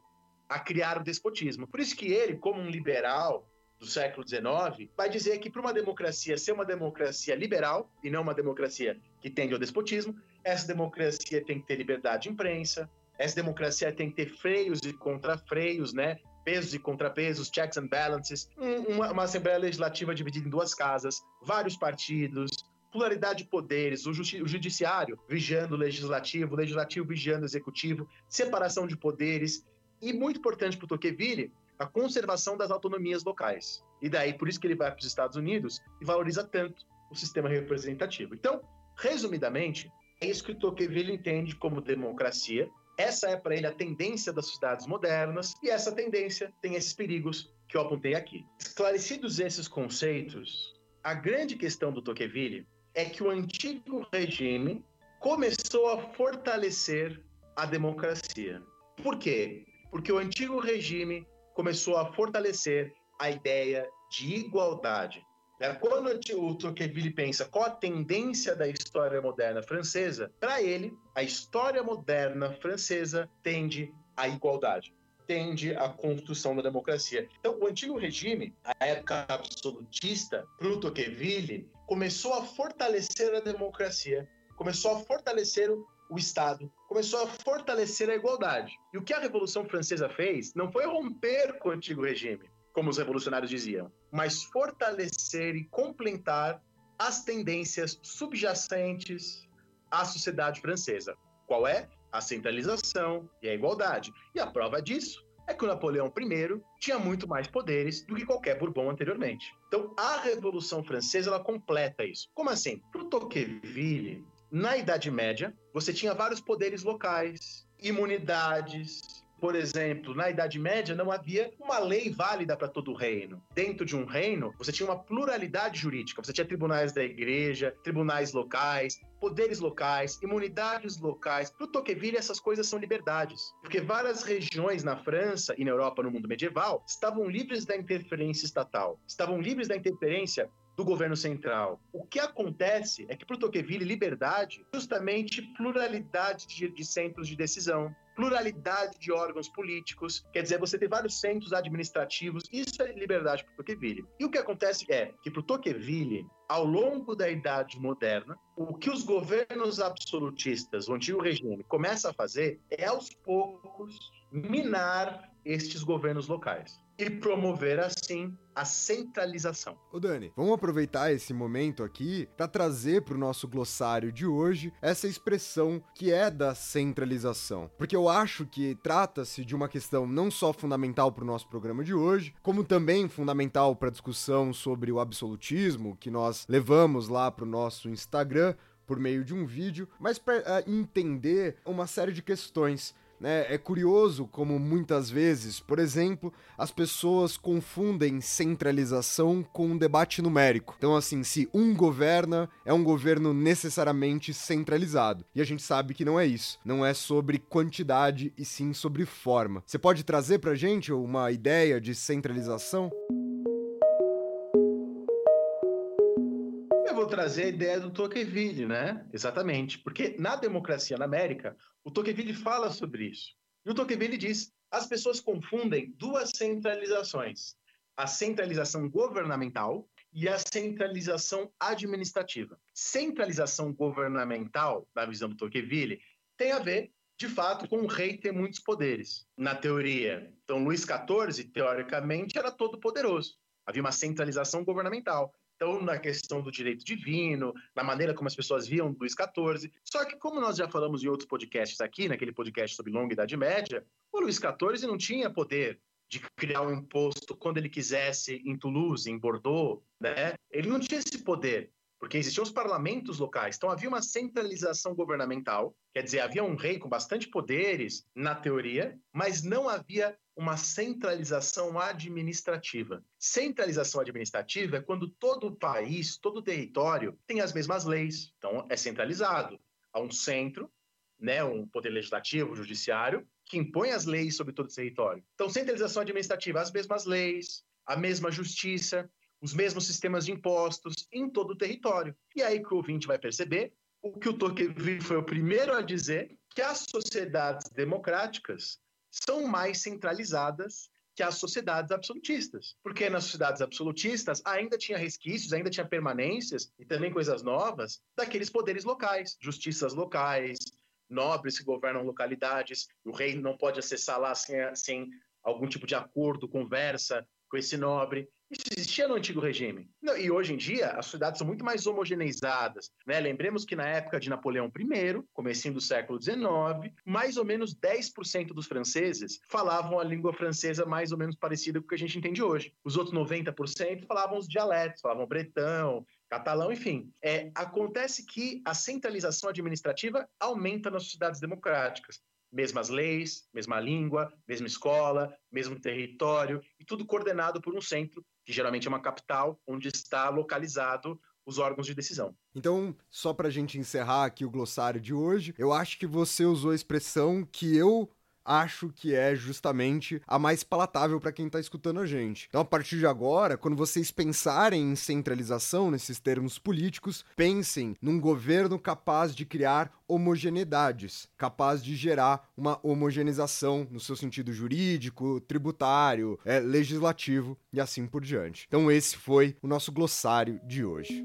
a criar o despotismo. Por isso que ele, como um liberal do século XIX, vai dizer que para uma democracia ser uma democracia liberal e não uma democracia que tende ao despotismo, essa democracia tem que ter liberdade de imprensa, essa democracia tem que ter freios e contrafreios, né? Pesos e contrapesos, checks and balances, uma, uma Assembleia Legislativa dividida em duas casas, vários partidos, pluralidade de poderes, o, o, judiciário vigiando o legislativo, o legislativo vigiando o executivo, separação de poderes e, muito importante para o Tocqueville, a conservação das autonomias locais. E daí, por isso que ele vai para os Estados Unidos e valoriza tanto o sistema representativo. Então, resumidamente, é isso que o Tocqueville entende como democracia, essa é para ele a tendência das sociedades modernas e essa tendência tem esses perigos que eu apontei aqui. Esclarecidos esses conceitos, a grande questão do Tocqueville é que o antigo regime começou a fortalecer a democracia. Por quê? Porque o antigo regime começou a fortalecer a ideia de igualdade. É, quando o Tocqueville pensa qual a tendência da história moderna francesa, para ele, a história moderna francesa tende à igualdade, tende à construção da democracia. Então, o antigo regime, a época absolutista, para o Tocqueville, começou a fortalecer a democracia, começou a fortalecer o Estado, começou a fortalecer a igualdade. E o que a Revolução Francesa fez não foi romper com o antigo regime, como os revolucionários diziam, mas fortalecer e complementar as tendências subjacentes à sociedade francesa. Qual é? A centralização e a igualdade. E a prova disso é que o Napoleão I tinha muito mais poderes do que qualquer Bourbon anteriormente. Então, a Revolução Francesa ela completa isso. Como assim? Para Tocqueville, na Idade Média, você tinha vários poderes locais, imunidades, por exemplo, na Idade Média não havia uma lei válida para todo o reino. Dentro de um reino, você tinha uma pluralidade jurídica. Você tinha tribunais da igreja, tribunais locais, poderes locais, imunidades locais. Para o Tocqueville, essas coisas são liberdades. Porque várias regiões na França e na Europa, no mundo medieval, estavam livres da interferência estatal, estavam livres da interferência do governo central. O que acontece é que para o Tocqueville, liberdade justamente pluralidade de, de centros de decisão pluralidade de órgãos políticos, quer dizer, você tem vários centros administrativos, isso é liberdade para Tocqueville. E o que acontece é que para Tocqueville, ao longo da Idade Moderna, o que os governos absolutistas, o antigo regime, começa a fazer é, aos poucos, minar estes governos locais e promover assim a centralização. Ô Dani, vamos aproveitar esse momento aqui para trazer para o nosso glossário de hoje essa expressão que é da centralização, porque eu acho que trata-se de uma questão não só fundamental para o nosso programa de hoje, como também fundamental para a discussão sobre o absolutismo que nós levamos lá para o nosso Instagram por meio de um vídeo, mas para uh, eh, entender uma série de questões? É curioso como muitas vezes, por exemplo, as pessoas confundem centralização com um debate numérico. Então, assim, se um governa, é um governo necessariamente centralizado. E a gente sabe que não é isso. Não é sobre quantidade e sim sobre forma. Você pode trazer pra gente uma ideia de centralização? Trazer a ideia do Tocqueville, né? Exatamente. Porque na democracia na América, o Tocqueville fala sobre isso. E o Tocqueville diz: as pessoas confundem duas centralizações: a centralização governamental e a centralização administrativa. Centralização governamental, na visão do Tocqueville, tem a ver, de fato, com o rei ter muitos poderes. Na teoria, então Luís XIV, teoricamente, era todo poderoso. Havia uma centralização governamental. Então, na questão do direito divino, na maneira como as pessoas viam Luís XIV. Só que, como nós já falamos em outros podcasts aqui, naquele podcast sobre longa Idade Média, o Luís XIV não tinha poder de criar um imposto quando ele quisesse em Toulouse, em Bordeaux, né? Ele não tinha esse poder, porque existiam os parlamentos locais. Então havia uma centralização governamental, quer dizer, havia um rei com bastante poderes na teoria, mas não havia uma centralização administrativa. Centralização administrativa é quando todo o país, todo o território tem as mesmas leis. Então, é centralizado. Há um centro, né, um poder legislativo, judiciário, que impõe as leis sobre todo o território. Então, centralização administrativa, as mesmas leis, a mesma justiça, os mesmos sistemas de impostos em todo o território. E aí que o ouvinte vai perceber o que o Tocqueville foi o primeiro a dizer, que as sociedades democráticas são mais centralizadas que as sociedades absolutistas. Porque nas sociedades absolutistas ainda tinha resquícios, ainda tinha permanências e também coisas novas daqueles poderes locais, justiças locais, nobres que governam localidades, o rei não pode acessar lá sem, sem algum tipo de acordo, conversa com esse nobre. Isso existia no antigo regime. E hoje em dia, as sociedades são muito mais homogeneizadas. Né? Lembremos que na época de Napoleão I, comecinho do século XIX, mais ou menos 10% dos franceses falavam a língua francesa mais ou menos parecida com o que a gente entende hoje. Os outros 90% falavam os dialetos, falavam bretão, catalão, enfim. É, acontece que a centralização administrativa aumenta nas sociedades democráticas mesmas leis, mesma língua, mesma escola, mesmo território, e tudo coordenado por um centro, que geralmente é uma capital, onde está localizado os órgãos de decisão. Então, só para a gente encerrar aqui o glossário de hoje, eu acho que você usou a expressão que eu acho que é justamente a mais palatável para quem está escutando a gente. Então, a partir de agora, quando vocês pensarem em centralização nesses termos políticos, pensem num governo capaz de criar homogeneidades, capaz de gerar uma homogeneização no seu sentido jurídico, tributário, é, legislativo e assim por diante. Então, esse foi o nosso glossário de hoje.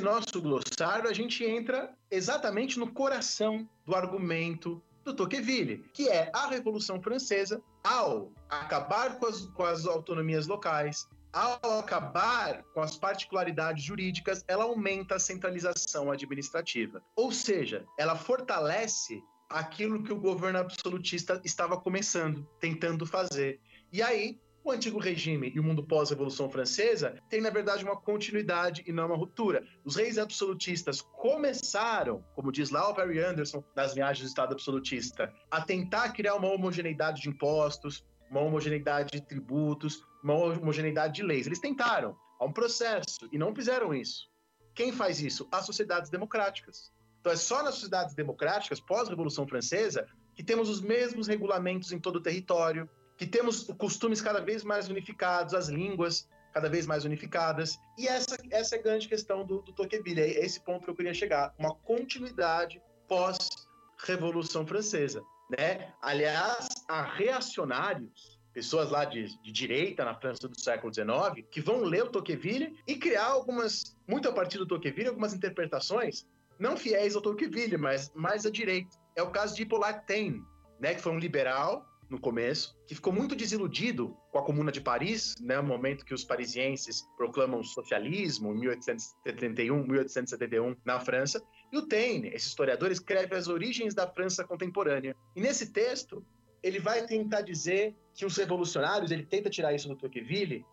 Nosso glossário, a gente entra exatamente no coração do argumento do Tocqueville, que é a Revolução Francesa, ao acabar com as, com as autonomias locais, ao acabar com as particularidades jurídicas, ela aumenta a centralização administrativa. Ou seja, ela fortalece aquilo que o governo absolutista estava começando, tentando fazer. E aí, o antigo regime e o mundo pós-revolução francesa tem, na verdade, uma continuidade e não uma ruptura. Os reis absolutistas começaram, como diz lá o Perry Anderson nas viagens do Estado absolutista, a tentar criar uma homogeneidade de impostos, uma homogeneidade de tributos, uma homogeneidade de leis. Eles tentaram, há um processo, e não fizeram isso. Quem faz isso? As sociedades democráticas. Então é só nas sociedades democráticas, pós-revolução francesa, que temos os mesmos regulamentos em todo o território, que temos costumes cada vez mais unificados, as línguas cada vez mais unificadas. E essa, essa é a grande questão do, do Tocqueville, é esse ponto que eu queria chegar, uma continuidade pós-Revolução Francesa. Né? Aliás, há reacionários, pessoas lá de, de, direita na França do século XIX, que vão ler o Tocqueville e criar algumas, muito a partir do Tocqueville, algumas interpretações não fiéis ao Tocqueville, mas mais à direita. É o caso de Hippolyte Taine, né, que foi um liberal no começo, que ficou muito desiludido com a Comuna de Paris, né, momento que os parisienses proclamam socialismo, em 1871, 1871, na França. E o Taine, esse historiador, escreve as origens da França contemporânea. E nesse texto, ele vai tentar dizer que os revolucionários, ele tenta tirar isso do Tocqueville,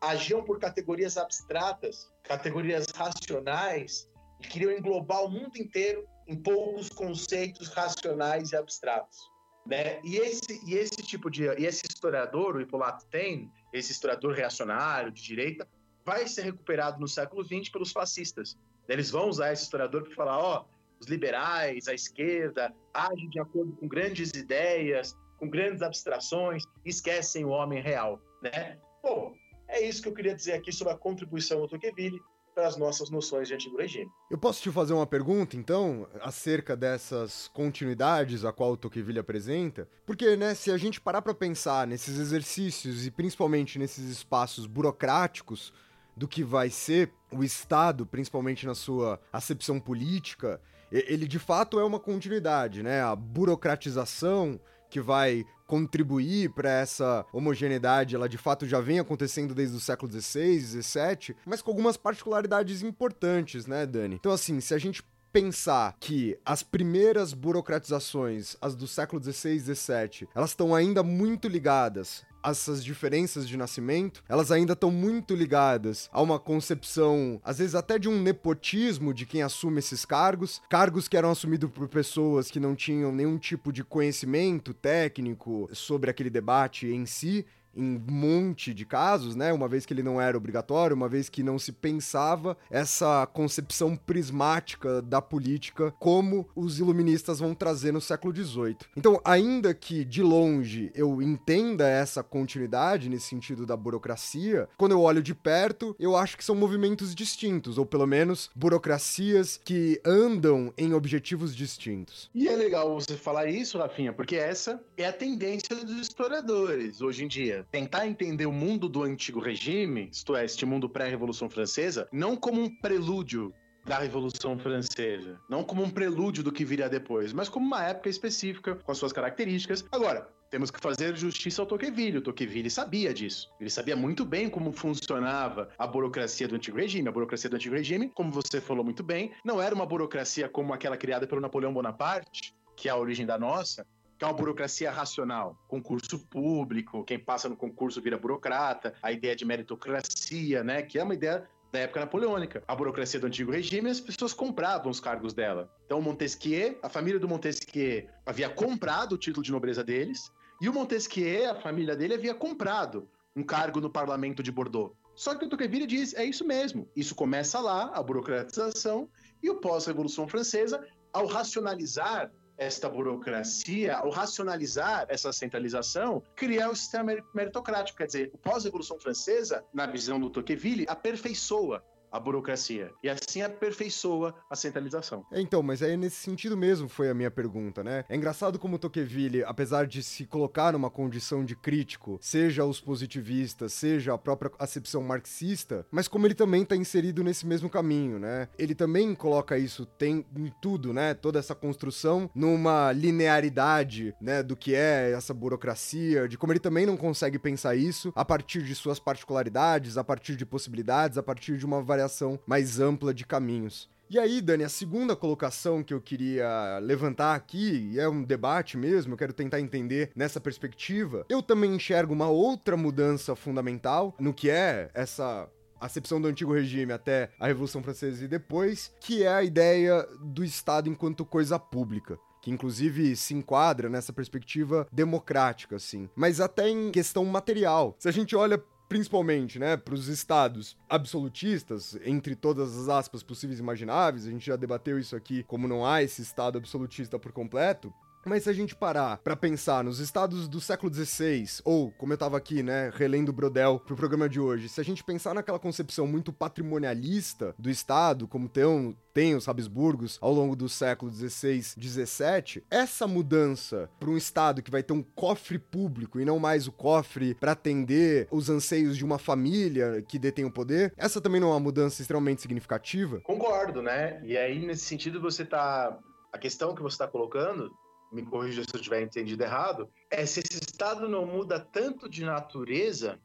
agiam por categorias abstratas, categorias racionais, e queriam englobar o mundo inteiro em poucos conceitos racionais e abstratos. Né? E, esse, e esse tipo de. E esse historiador, o Hippolyte Taine, esse historiador reacionário de direita, vai ser recuperado no século XX pelos fascistas. Eles vão usar esse historiador para falar: ó, os liberais, a esquerda, agem de acordo com grandes ideias, com grandes abstrações, esquecem o homem real. Né? Bom, é isso que eu queria dizer aqui sobre a contribuição do Tocqueville para as nossas noções de antigo regime. Eu posso te fazer uma pergunta, então, acerca dessas continuidades a qual o Tocqueville apresenta? Porque, né, se a gente parar para pensar nesses exercícios e principalmente nesses espaços burocráticos do que vai ser o Estado, principalmente na sua acepção política, ele de fato é uma continuidade, né? A burocratização que vai contribuir para essa homogeneidade, ela de fato já vem acontecendo desde o século XVI, XVII, mas com algumas particularidades importantes, né, Dani? Então, assim, se a gente pensar que as primeiras burocratizações, as do século XVI e XVII, elas estão ainda muito ligadas essas diferenças de nascimento, elas ainda estão muito ligadas a uma concepção, às vezes até de um nepotismo de quem assume esses cargos, cargos que eram assumidos por pessoas que não tinham nenhum tipo de conhecimento técnico sobre aquele debate em si, em um monte de casos, né? Uma vez que ele não era obrigatório, uma vez que não se pensava essa concepção prismática da política como os iluministas vão trazer no século XVIII. Então, ainda que de longe eu entenda essa continuidade nesse sentido da burocracia, quando eu olho de perto, eu acho que são movimentos distintos, ou pelo menos burocracias que andam em objetivos distintos. E é legal você falar isso, Rafinha, porque essa é a tendência dos historiadores hoje em dia tentar entender o mundo do antigo regime, isto é, este mundo pré-revolução francesa, não como um prelúdio da Revolução Francesa, não como um prelúdio do que viria depois, mas como uma época específica com as suas características. Agora, temos que fazer justiça ao Tocqueville. O Tocqueville sabia disso. Ele sabia muito bem como funcionava a burocracia do antigo regime. A burocracia do antigo regime, como você falou muito bem, não era uma burocracia como aquela criada pelo Napoleão Bonaparte, que é a origem da nossa, que é uma burocracia racional. Concurso público, quem passa no concurso vira burocrata, a ideia de meritocracia, né? Que é uma ideia da época napoleônica. A burocracia do antigo regime, as pessoas compravam os cargos dela. Então, Montesquieu, a família do Montesquieu havia comprado o título de nobreza deles, e o Montesquieu, a família dele, havia comprado um cargo no parlamento de Bordeaux. Só que o Tocqueville diz, é isso mesmo. Isso começa lá, a burocratização, e o pós-revolução francesa, ao racionalizar esta burocracia, ao racionalizar essa centralização, criar o sistema meritocrático. Quer dizer, o pós-revolução francesa, na visão do Tocqueville, aperfeiçoa a burocracia e assim aperfeiçoa a centralização. É, então, mas é nesse sentido mesmo foi a minha pergunta, né? É engraçado como Tocqueville, apesar de se colocar numa condição de crítico, seja os positivistas, seja a própria acepção marxista, mas como ele também está inserido nesse mesmo caminho, né? Ele também coloca isso tem em tudo, né? Toda essa construção numa linearidade, né, do que é essa burocracia, de como ele também não consegue pensar isso a partir de suas particularidades, a partir de possibilidades, a partir de uma variação mais ampla de caminhos. E aí, Dani, a segunda colocação que eu queria levantar aqui, e é um debate mesmo, eu quero tentar entender nessa perspectiva, eu também enxergo uma outra mudança fundamental no que é essa acepção do antigo regime até a Revolução Francesa e depois, que é a ideia do Estado enquanto coisa pública que inclusive se enquadra nessa perspectiva democrática, assim. Mas até em questão material. Se a gente olha principalmente, né, para os estados absolutistas, entre todas as aspas possíveis e imagináveis, a gente já debateu isso aqui, como não há esse estado absolutista por completo, mas se a gente parar para pensar nos estados do século XVI, ou, como eu tava aqui, né, relendo Brodel pro programa de hoje, se a gente pensar naquela concepção muito patrimonialista do Estado, como tem, tem os Habsburgos ao longo do século XVI, XVII, essa mudança para um Estado que vai ter um cofre público e não mais o cofre para atender os anseios de uma família que detém o poder, essa também não é uma mudança extremamente significativa? Concordo, né? E aí, nesse sentido, você tá. A questão que você está colocando me corrija se eu tiver entendido errado, é se esse estado não muda tanto de natureza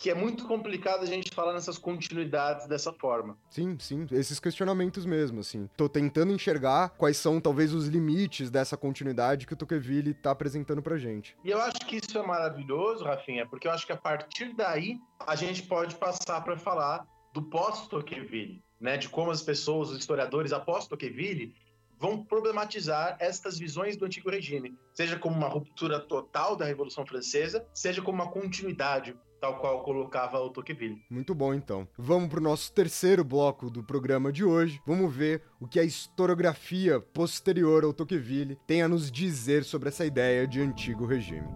que é muito complicado a gente falar nessas continuidades dessa forma. Sim, sim, esses questionamentos mesmo, assim. Tô tentando enxergar quais são talvez os limites dessa continuidade que o Tocqueville tá apresentando pra gente. E eu acho que isso é maravilhoso, Rafinha, porque eu acho que a partir daí a gente pode passar para falar do pós-Tocqueville, né, de como as pessoas, os historiadores após Tocqueville vão problematizar estas visões do antigo regime, seja como uma ruptura total da Revolução Francesa, seja como uma continuidade, tal qual colocava o Tocqueville. Muito bom, então. Vamos para o nosso terceiro bloco do programa de hoje. Vamos ver o que a historiografia posterior ao Tocqueville tem a nos dizer sobre essa ideia de antigo regime.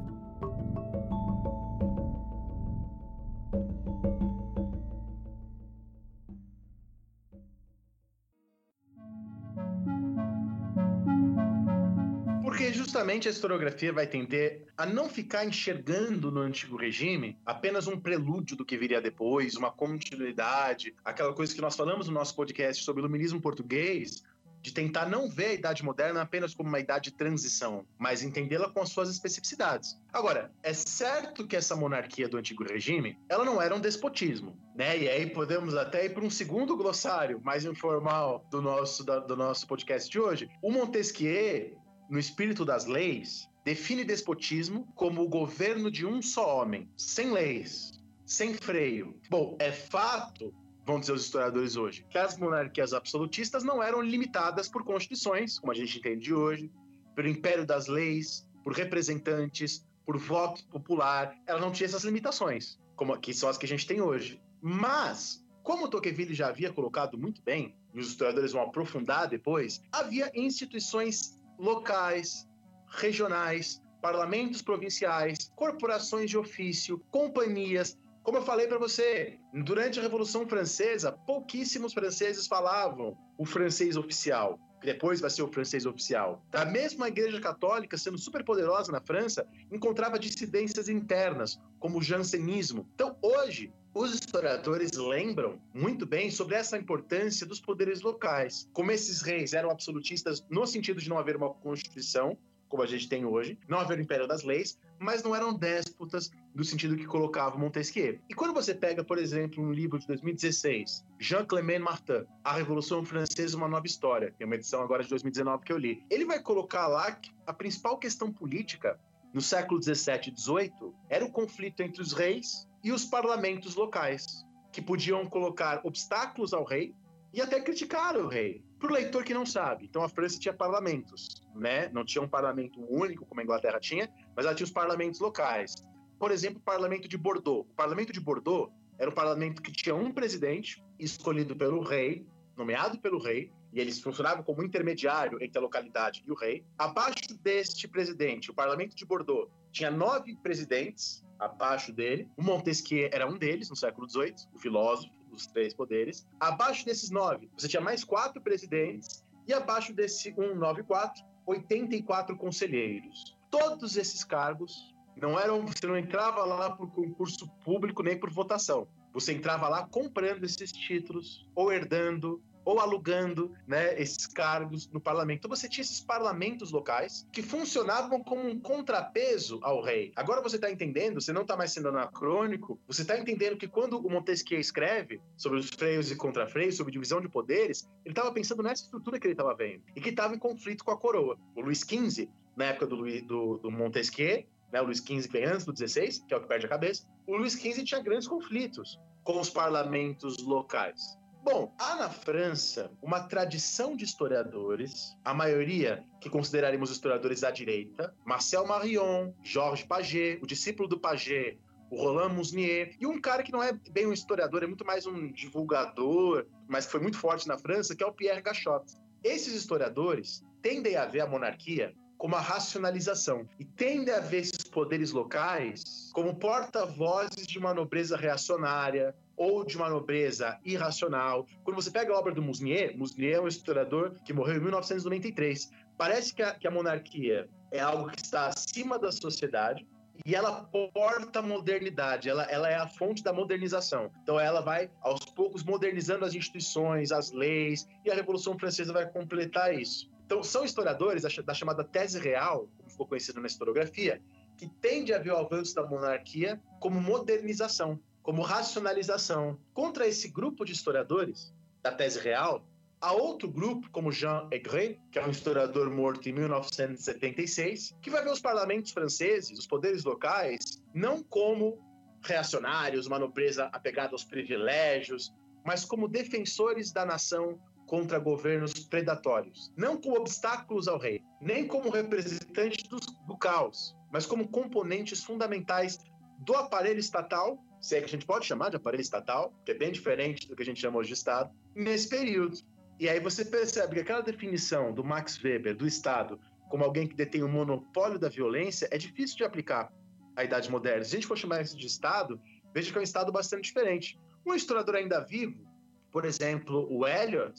Justamente a historiografia vai tender a não ficar enxergando no antigo regime apenas um prelúdio do que viria depois, uma continuidade, aquela coisa que nós falamos no nosso podcast sobre o iluminismo português, de tentar não ver a idade moderna apenas como uma idade de transição, mas entendê-la com as suas especificidades. Agora, é certo que essa monarquia do antigo regime, ela não era um despotismo, né? E aí podemos até ir para um segundo glossário mais informal do nosso, do nosso podcast de hoje. O Montesquieu, no espírito das leis, define despotismo como o governo de um só homem, sem leis, sem freio. Bom, é fato, vão dizer os historiadores hoje, que as monarquias absolutistas não eram limitadas por constituições, como a gente entende hoje, pelo império das leis, por representantes, por voto popular. Ela não tinha essas limitações, como que são as que a gente tem hoje. Mas, como Tocqueville já havia colocado muito bem, e os historiadores vão aprofundar depois, havia instituições locais, regionais, parlamentos provinciais, corporações de ofício, companhias. Como eu falei para você, durante a Revolução Francesa, pouquíssimos franceses falavam o francês oficial que depois vai ser o francês oficial. A mesma Igreja Católica, sendo super poderosa na França, encontrava dissidências internas, como o jansenismo. Então, hoje, os historiadores lembram muito bem sobre essa importância dos poderes locais. Como esses reis eram absolutistas no sentido de não haver uma constituição, como a gente tem hoje, não haver o império das leis, mas não eram déspotas no sentido que colocava Montesquieu. E quando você pega, por exemplo, um livro de 2016, Jean-Clément Martin, A Revolução Francesa, Uma Nova História, que é uma edição agora de 2019 que eu li, ele vai colocar lá que a principal questão política no século 17 e 18 era o conflito entre os reis e os parlamentos locais, que podiam colocar obstáculos ao rei e até criticar o rei. Para o leitor que não sabe, então a França tinha parlamentos, né? Não tinha um parlamento único como a Inglaterra tinha, mas ela tinha os parlamentos locais. Por exemplo, o parlamento de Bordeaux. O parlamento de Bordeaux era um parlamento que tinha um presidente escolhido pelo rei, nomeado pelo rei, e eles funcionavam como intermediário entre a localidade e o rei. Abaixo deste presidente, o parlamento de Bordeaux tinha nove presidentes, abaixo dele. O Montesquieu era um deles, no século XVIII, o filósofo, dos três poderes. Abaixo desses nove, você tinha mais quatro presidentes. E abaixo desse 194, 84 conselheiros. Todos esses cargos não eram, você não entrava lá por concurso público nem por votação. Você entrava lá comprando esses títulos ou herdando ou alugando né, esses cargos no parlamento. Então você tinha esses parlamentos locais que funcionavam como um contrapeso ao rei. Agora você está entendendo, você não está mais sendo anacrônico, você está entendendo que quando o Montesquieu escreve sobre os freios e contrafreios, sobre divisão de poderes, ele estava pensando nessa estrutura que ele estava vendo e que estava em conflito com a coroa. O Luís XV, na época do, Louis, do, do Montesquieu, né, o Luís XV vem antes do XVI, que é o que perde a cabeça, o Luís XV tinha grandes conflitos com os parlamentos locais. Bom, há na França uma tradição de historiadores, a maioria que consideraremos historiadores da direita, Marcel Marion, Georges Paget, o discípulo do Paget, o Roland Musnier, e um cara que não é bem um historiador, é muito mais um divulgador, mas que foi muito forte na França, que é o Pierre Gachot. Esses historiadores tendem a ver a monarquia como a racionalização e tendem a ver esses poderes locais como porta-vozes de uma nobreza reacionária, ou de uma nobreza irracional. Quando você pega a obra do Musnier, Musnier é um historiador que morreu em 1993. Parece que a, que a monarquia é algo que está acima da sociedade, e ela porta a modernidade, ela, ela é a fonte da modernização. Então ela vai, aos poucos, modernizando as instituições, as leis, e a Revolução Francesa vai completar isso. Então são historiadores da chamada tese real, como ficou conhecido na historiografia, que tende a ver o avanço da monarquia como modernização como racionalização. Contra esse grupo de historiadores da tese real, há outro grupo, como Jean Aigret, que é um historiador morto em 1976, que vai ver os parlamentos franceses, os poderes locais, não como reacionários, uma nobreza apegada aos privilégios, mas como defensores da nação contra governos predatórios. Não como obstáculos ao rei, nem como representantes do, do caos, mas como componentes fundamentais do aparelho estatal se é que a gente pode chamar de aparelho estatal, que é bem diferente do que a gente chama hoje de Estado, nesse período. E aí você percebe que aquela definição do Max Weber do Estado como alguém que detém o monopólio da violência é difícil de aplicar à Idade Moderna. Se a gente for chamar isso de Estado, veja que é um Estado bastante diferente. Um historiador ainda vivo, por exemplo, o Eliot,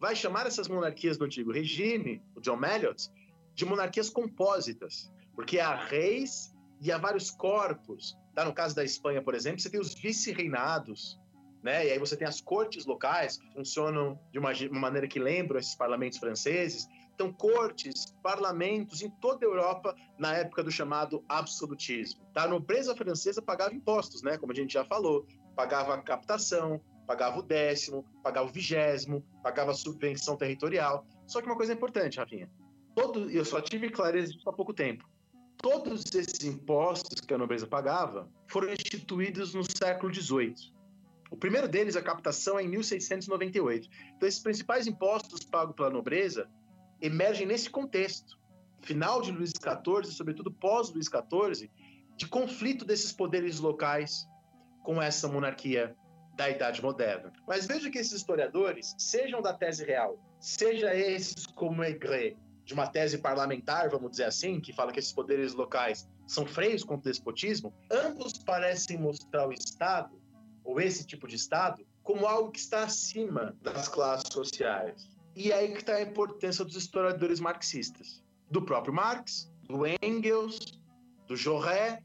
vai chamar essas monarquias do antigo regime, o John Eliot, de monarquias compósitas, porque há reis e há vários corpos Tá? No caso da Espanha, por exemplo, você tem os vice-reinados, né? E aí você tem as cortes locais que funcionam de uma, uma maneira que lembram esses parlamentos franceses. Então, cortes, parlamentos em toda a Europa na época do chamado absolutismo. Tá? A nobreza francesa pagava impostos, né? Como a gente já falou, pagava a captação, pagava o décimo, pagava o vigésimo, pagava a subvenção territorial. Só que uma coisa importante, Rafinha, todo, eu só tive clareza disso há pouco tempo todos esses impostos que a nobreza pagava foram instituídos no século XVIII. O primeiro deles, a captação, é em 1698. Então, esses principais impostos pagos pela nobreza emergem nesse contexto, final de Luís XIV, sobretudo pós-Luís XIV, de conflito desses poderes locais com essa monarquia da Idade Moderna. Mas veja que esses historiadores, sejam da tese real, seja esses como Aigret, de uma tese parlamentar, vamos dizer assim, que fala que esses poderes locais são freios contra o despotismo, ambos parecem mostrar o Estado, ou esse tipo de Estado, como algo que está acima das classes sociais. E aí que está a importância dos historiadores marxistas. Do próprio Marx, do Engels, do Jaurès,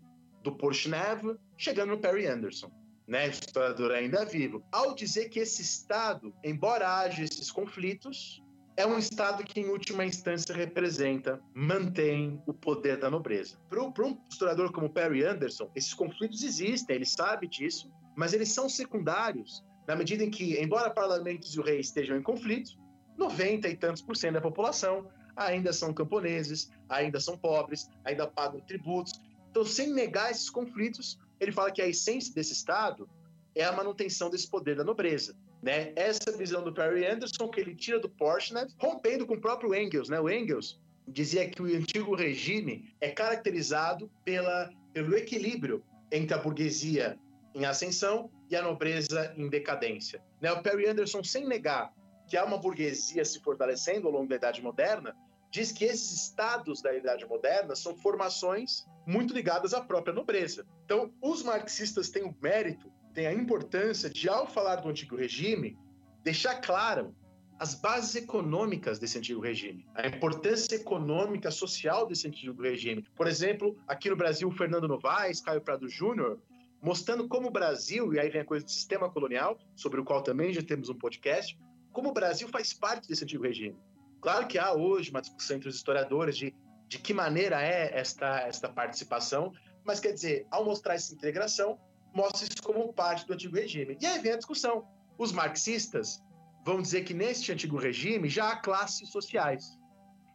do Porchnev, chegando no Perry Anderson, né, historiador ainda vivo, ao dizer que esse Estado, embora haja esses conflitos, é um Estado que, em última instância, representa, mantém o poder da nobreza. Para um historiador como Perry Anderson, esses conflitos existem, ele sabe disso, mas eles são secundários, na medida em que, embora parlamentos e o rei estejam em conflito, 90 e tantos por cento da população ainda são camponeses, ainda são pobres, ainda pagam tributos. Então, sem negar esses conflitos, ele fala que a essência desse Estado é a manutenção desse poder da nobreza. Né? Essa visão do Perry Anderson que ele tira do Porsche, né? rompendo com o próprio Engels. Né? O Engels dizia que o antigo regime é caracterizado pela, pelo equilíbrio entre a burguesia em ascensão e a nobreza em decadência. Né? O Perry Anderson, sem negar que há uma burguesia se fortalecendo ao longo da Idade Moderna, diz que esses estados da Idade Moderna são formações muito ligadas à própria nobreza. Então, os marxistas têm o mérito tem a importância de, ao falar do antigo regime, deixar claro as bases econômicas desse antigo regime, a importância econômica, social desse antigo regime. Por exemplo, aqui no Brasil, Fernando Novaes, Caio Prado Júnior, mostrando como o Brasil, e aí vem a coisa do sistema colonial, sobre o qual também já temos um podcast, como o Brasil faz parte desse antigo regime. Claro que há hoje uma discussão entre os historiadores de, de que maneira é esta, esta participação, mas quer dizer, ao mostrar essa integração, mostra isso como parte do antigo regime. E aí vem a discussão. Os marxistas vão dizer que neste antigo regime já há classes sociais.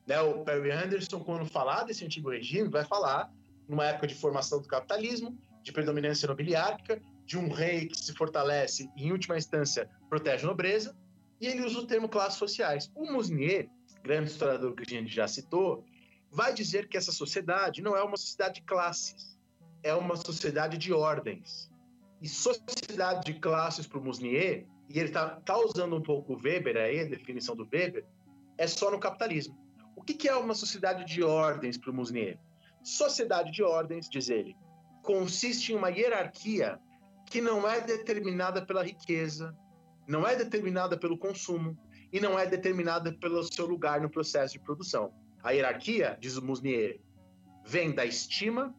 Né? O Perry Anderson, quando falar desse antigo regime, vai falar numa época de formação do capitalismo, de predominância nobiliárquica, de um rei que se fortalece e, em última instância, protege a nobreza, e ele usa o termo classes sociais. O Musnier, grande historiador que a gente já citou, vai dizer que essa sociedade não é uma sociedade de classes, é uma sociedade de ordens. E sociedade de classes para o Musnier e ele está tá usando um pouco o Weber aí, a definição do Weber, é só no capitalismo. O que, que é uma sociedade de ordens para o Musnier? Sociedade de ordens, diz ele, consiste em uma hierarquia que não é determinada pela riqueza, não é determinada pelo consumo e não é determinada pelo seu lugar no processo de produção. A hierarquia, diz o Musnier, vem da estima,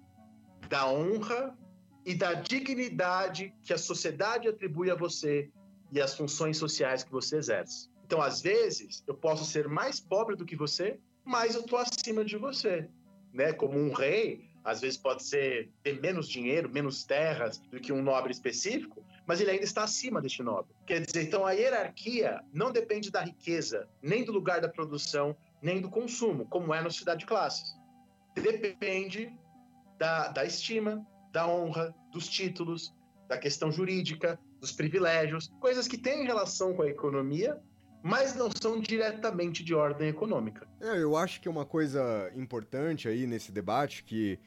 da honra e da dignidade que a sociedade atribui a você e as funções sociais que você exerce. Então, às vezes, eu posso ser mais pobre do que você, mas eu estou acima de você. Né? Como um rei, às vezes pode ser ter menos dinheiro, menos terras do que um nobre específico, mas ele ainda está acima deste nobre. Quer dizer, então a hierarquia não depende da riqueza, nem do lugar da produção, nem do consumo, como é na sociedade de classes. Depende da, da estima, da honra, dos títulos, da questão jurídica, dos privilégios, coisas que têm relação com a economia, mas não são diretamente de ordem econômica. É, eu acho que é uma coisa importante aí nesse debate que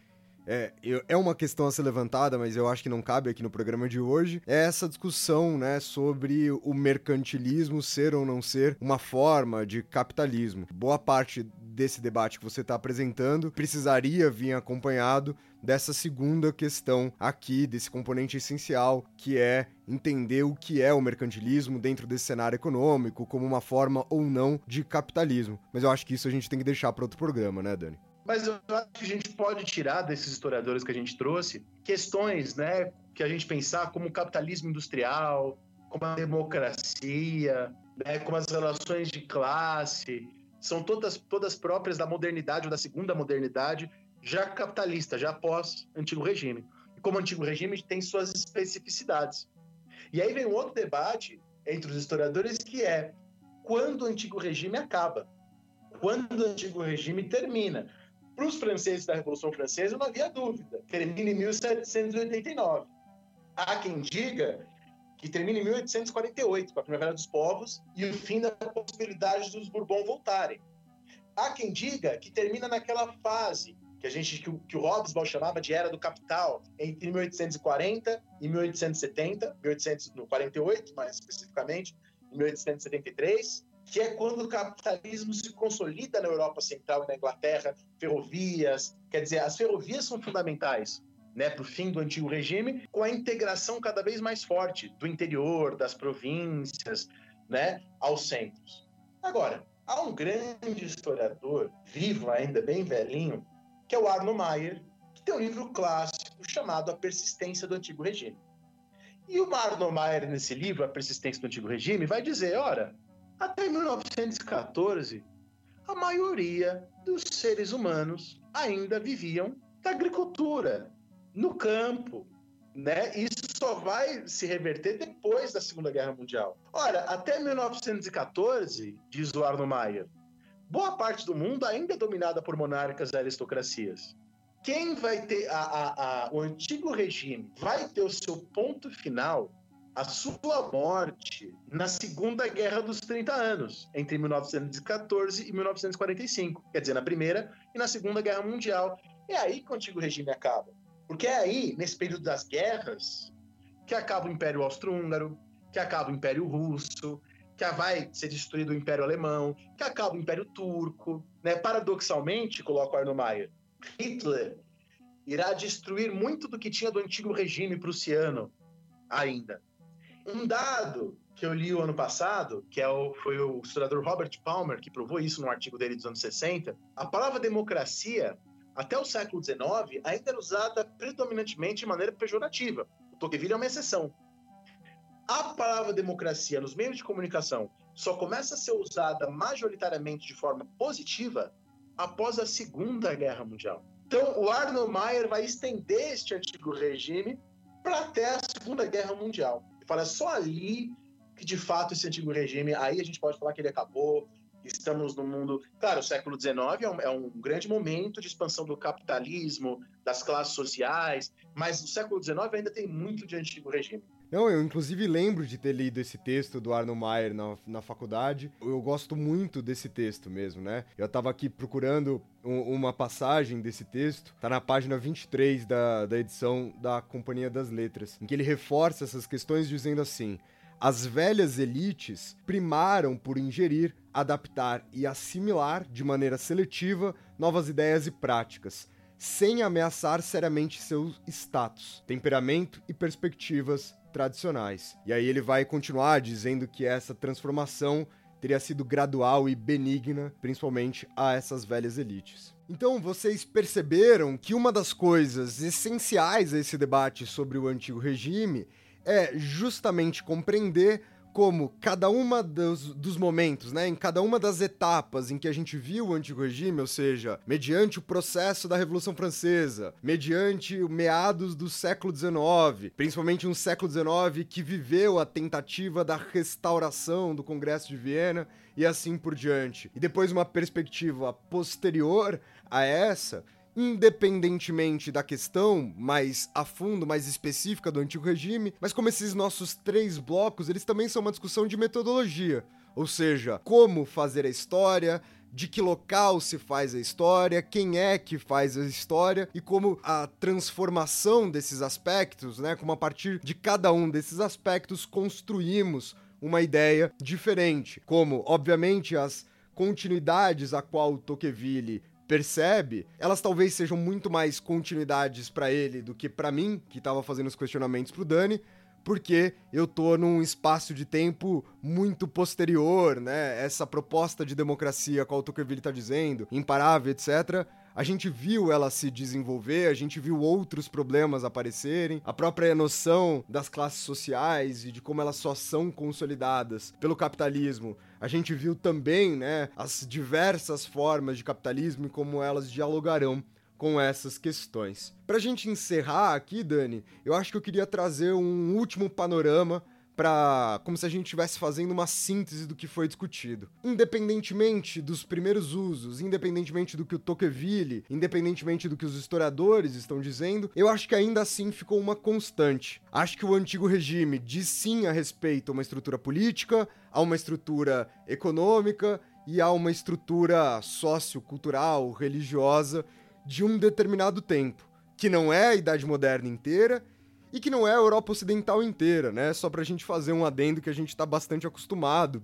é, é uma questão a ser levantada, mas eu acho que não cabe aqui no programa de hoje, é essa discussão né, sobre o mercantilismo ser ou não ser uma forma de capitalismo. Boa parte desse debate que você está apresentando precisaria vir acompanhado dessa segunda questão aqui, desse componente essencial, que é entender o que é o mercantilismo dentro desse cenário econômico, como uma forma ou não de capitalismo. Mas eu acho que isso a gente tem que deixar para outro programa, né, Dani? Mas eu acho que a gente pode tirar desses historiadores que a gente trouxe questões, né, que a gente pensar como o capitalismo industrial, como a democracia, né, como as relações de classe, são todas, todas próprias da modernidade ou da segunda modernidade, já capitalista, já pós antigo regime. E como antigo regime tem suas especificidades. E aí vem um outro debate entre os historiadores que é quando o antigo regime acaba, quando o antigo regime termina. Para os franceses da Revolução Francesa não havia dúvida, termina em 1789. Há quem diga que termina em 1848, com a Primavera dos Povos e o fim da possibilidade dos Bourbon voltarem. Há quem diga que termina naquela fase que a gente que o, que o chamava de era do capital entre 1840 e 1870, 1848 mais especificamente, 1873, que é quando o capitalismo se consolida na Europa Central e na Inglaterra, ferrovias, quer dizer, as ferrovias são fundamentais né, para o fim do antigo regime, com a integração cada vez mais forte do interior, das províncias, né, aos centros. Agora, há um grande historiador, vivo ainda, bem velhinho, que é o Arno Mayer, que tem um livro clássico chamado A Persistência do Antigo Regime. E o Arno Mayer, nesse livro, A Persistência do Antigo Regime, vai dizer: ora, até 1914, a maioria dos seres humanos ainda viviam da agricultura, no campo, né? Isso só vai se reverter depois da Segunda Guerra Mundial. Ora, até 1914, diz o Arno Mayer, boa parte do mundo ainda é dominada por monarcas e aristocracias. Quem vai ter a, a, a, o antigo regime vai ter o seu ponto final, a sua morte, na Segunda Guerra dos 30 Anos, entre 1914 e 1945. Quer dizer, na Primeira e na Segunda Guerra Mundial. É aí que o antigo regime acaba. Porque é aí, nesse período das guerras, que acaba o Império Austro-Húngaro, que acaba o Império Russo, que vai ser destruído o Império Alemão, que acaba o Império Turco. Né? Paradoxalmente, coloca o Arno Mayer, Hitler irá destruir muito do que tinha do antigo regime prussiano, ainda. Um dado que eu li o ano passado, que é o, foi o historiador Robert Palmer que provou isso no artigo dele dos anos 60, a palavra democracia, até o século XIX, ainda era usada predominantemente de maneira pejorativa. O Tocqueville é uma exceção. A palavra democracia nos meios de comunicação só começa a ser usada majoritariamente de forma positiva após a Segunda Guerra Mundial. Então, o Arnold Mayer vai estender este antigo regime para até a Segunda Guerra Mundial. Fala só ali que, de fato, esse antigo regime, aí a gente pode falar que ele acabou, estamos no mundo. Claro, o século XIX é um, é um, grande momento de expansão do capitalismo, das classes sociais, mas o século XIX ainda tem muito de antigo regime. Não, eu inclusive lembro de ter lido esse texto do Arno Mayer na, na faculdade. Eu gosto muito desse texto mesmo, né? Eu tava aqui procurando um, uma passagem desse texto, tá na página 23 da, da edição da Companhia das Letras, em que ele reforça essas questões dizendo assim: as velhas elites primaram por ingerir, adaptar e assimilar de maneira seletiva novas ideias e práticas, sem ameaçar seriamente seu status, temperamento e perspectivas tradicionais. E aí ele vai continuar dizendo que essa transformação teria sido gradual e benigna, principalmente a essas velhas elites. Então, vocês perceberam que uma das coisas essenciais a esse debate sobre o antigo regime é justamente compreender como cada uma dos, dos, momentos, né, em cada uma das etapas em que a gente viu o antigo regime, ou seja, mediante o processo da Revolução Francesa, mediante meados do século XIX, principalmente um século XIX que viveu a tentativa da restauração do Congresso de Viena e assim por diante. E depois uma perspectiva posterior a essa, independentemente da questão mais a fundo, mais específica do antigo regime, mas como esses nossos três blocos, eles também são uma discussão de metodologia, ou seja, como fazer a história, de que local se faz a história, quem é que faz a história e como a transformação desses aspectos, né, como a partir de cada um desses aspectos construímos uma ideia diferente, como obviamente as continuidades a qual Tocqueville percebe, elas talvez sejam muito mais continuidades para ele do que para mim, que tava fazendo os questionamentos pro Dani, porque eu tô num espaço de tempo muito posterior, né? Essa proposta de democracia, qual o Tocqueville tá dizendo, imparável, etc a gente viu ela se desenvolver, a gente viu outros problemas aparecerem, a própria noção das classes sociais e de como elas só são consolidadas pelo capitalismo. A gente viu também, né, as diversas formas de capitalismo e como elas dialogarão com essas questões. Pra gente encerrar aqui, Dani, eu acho que eu queria trazer um último panorama para como se a gente estivesse fazendo uma síntese do que foi discutido. Independentemente dos primeiros usos, independentemente do que o Tocqueville, independentemente do que os historiadores estão dizendo, eu acho que ainda assim ficou uma constante. Acho que o antigo regime diz sim a respeito a uma estrutura política, a uma estrutura econômica e a uma estrutura sociocultural, religiosa de um determinado tempo, que não é a Idade Moderna inteira e que não é a Europa Ocidental inteira, né? Só pra gente fazer um adendo que a gente tá bastante acostumado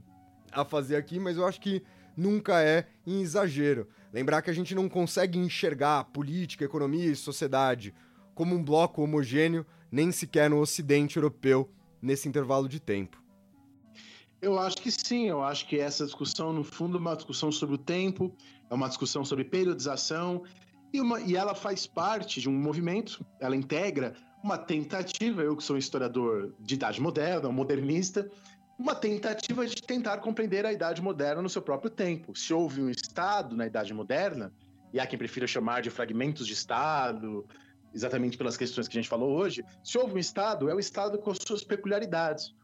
a fazer aqui, mas eu acho que nunca é em exagero. Lembrar que a gente não consegue enxergar política, economia e sociedade como um bloco homogêneo, nem sequer no Ocidente europeu, nesse intervalo de tempo. Eu acho que sim, eu acho que essa discussão, no fundo, é uma discussão sobre o tempo, é uma discussão sobre periodização, e, uma, e ela faz parte de um movimento, ela integra uma tentativa, eu que sou um historiador de idade moderna, um modernista, uma tentativa de tentar compreender a idade moderna no seu próprio tempo. Se houve um Estado na idade moderna, e há quem prefira chamar de fragmentos de Estado, exatamente pelas questões que a gente falou hoje, se houve um Estado, é o Estado com suas peculiaridades.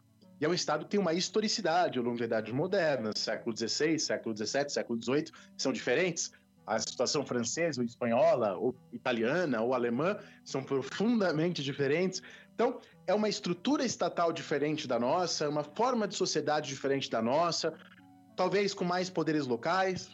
E é um Estado que tem uma historicidade ao longo da Idade Moderna, século XVI, século XVII, século XVIII, são diferentes a situação francesa, ou espanhola, ou italiana, ou alemã, são profundamente diferentes. Então, é uma estrutura estatal diferente da nossa, uma forma de sociedade diferente da nossa, talvez com mais poderes locais,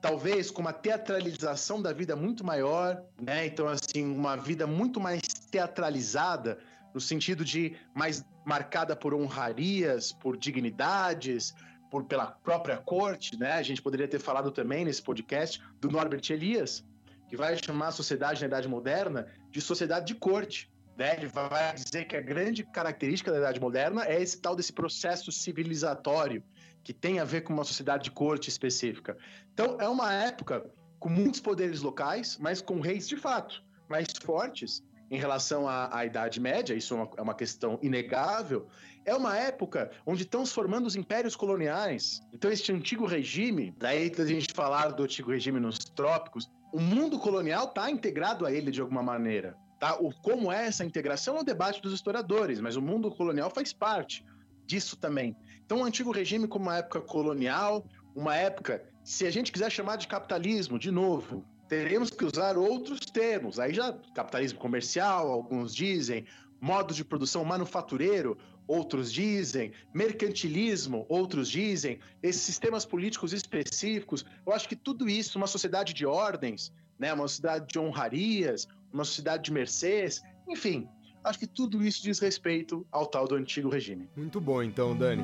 talvez com uma teatralização da vida muito maior, né? Então, assim, uma vida muito mais teatralizada, no sentido de mais marcada por honrarias, por dignidades, por, pela própria corte, né? A gente poderia ter falado também nesse podcast do Norbert Elias, que vai chamar a sociedade na Idade Moderna de sociedade de corte. Né? Ele vai dizer que a grande característica da Idade Moderna é esse tal desse processo civilizatório que tem a ver com uma sociedade de corte específica. Então, é uma época com muitos poderes locais, mas com reis de fato mais fortes em relação à, à Idade Média, isso é uma, é uma, questão inegável. É uma época onde estão se formando os impérios coloniais. Então, este antigo regime, daí a gente falar do antigo regime nos trópicos, o mundo colonial está integrado a ele de alguma maneira. Tá? O, como é essa integração é um debate dos historiadores, mas o mundo colonial faz parte disso também. Então, o antigo regime, como uma época colonial, uma época, se a gente quiser chamar de capitalismo, de novo, teremos que usar outros termos. Aí já capitalismo comercial, alguns dizem, modo de produção manufatureiro, outros dizem, mercantilismo, outros dizem, esses sistemas políticos específicos. Eu acho que tudo isso, uma sociedade de ordens, né, uma sociedade de honrarias, uma sociedade de mercês, enfim, acho que tudo isso diz respeito ao tal do antigo regime. Muito bom, então, Dani.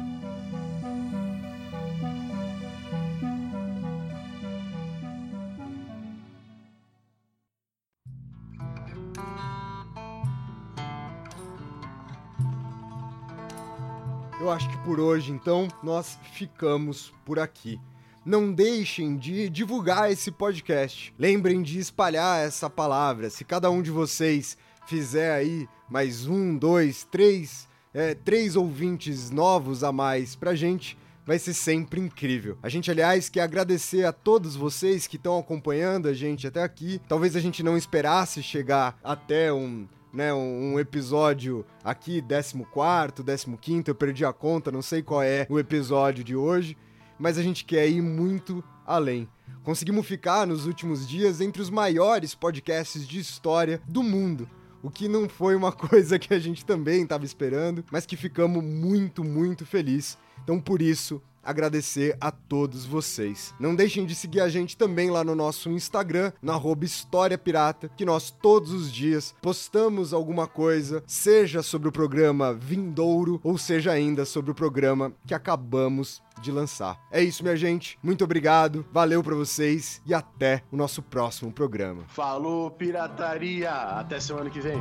Acho que por hoje, então, nós ficamos por aqui. Não deixem de divulgar esse podcast. Lembrem de espalhar essa palavra. Se cada um de vocês fizer aí mais um, dois, três, é, três ouvintes novos a mais pra gente, vai ser sempre incrível. A gente, aliás, quer agradecer a todos vocês que estão acompanhando a gente até aqui. Talvez a gente não esperasse chegar até um né, um, episódio aqui, 14, 15, eu perdi a conta, não sei qual é o episódio de hoje, mas a gente quer ir muito além. Conseguimos ficar nos últimos dias entre os maiores podcasts de história do mundo. O que não foi uma coisa que a gente também estava esperando, mas que ficamos muito, muito felizes. Então, por isso, agradecer a todos vocês. Não deixem de seguir a gente também lá no nosso Instagram, na História Pirata, que nós todos os dias postamos alguma coisa, seja sobre o programa Vindouro ou seja ainda sobre o programa que acabamos de lançar. É isso, minha gente. Muito obrigado, valeu para vocês e até o nosso próximo programa. Falou, pirataria! Até semana que vem.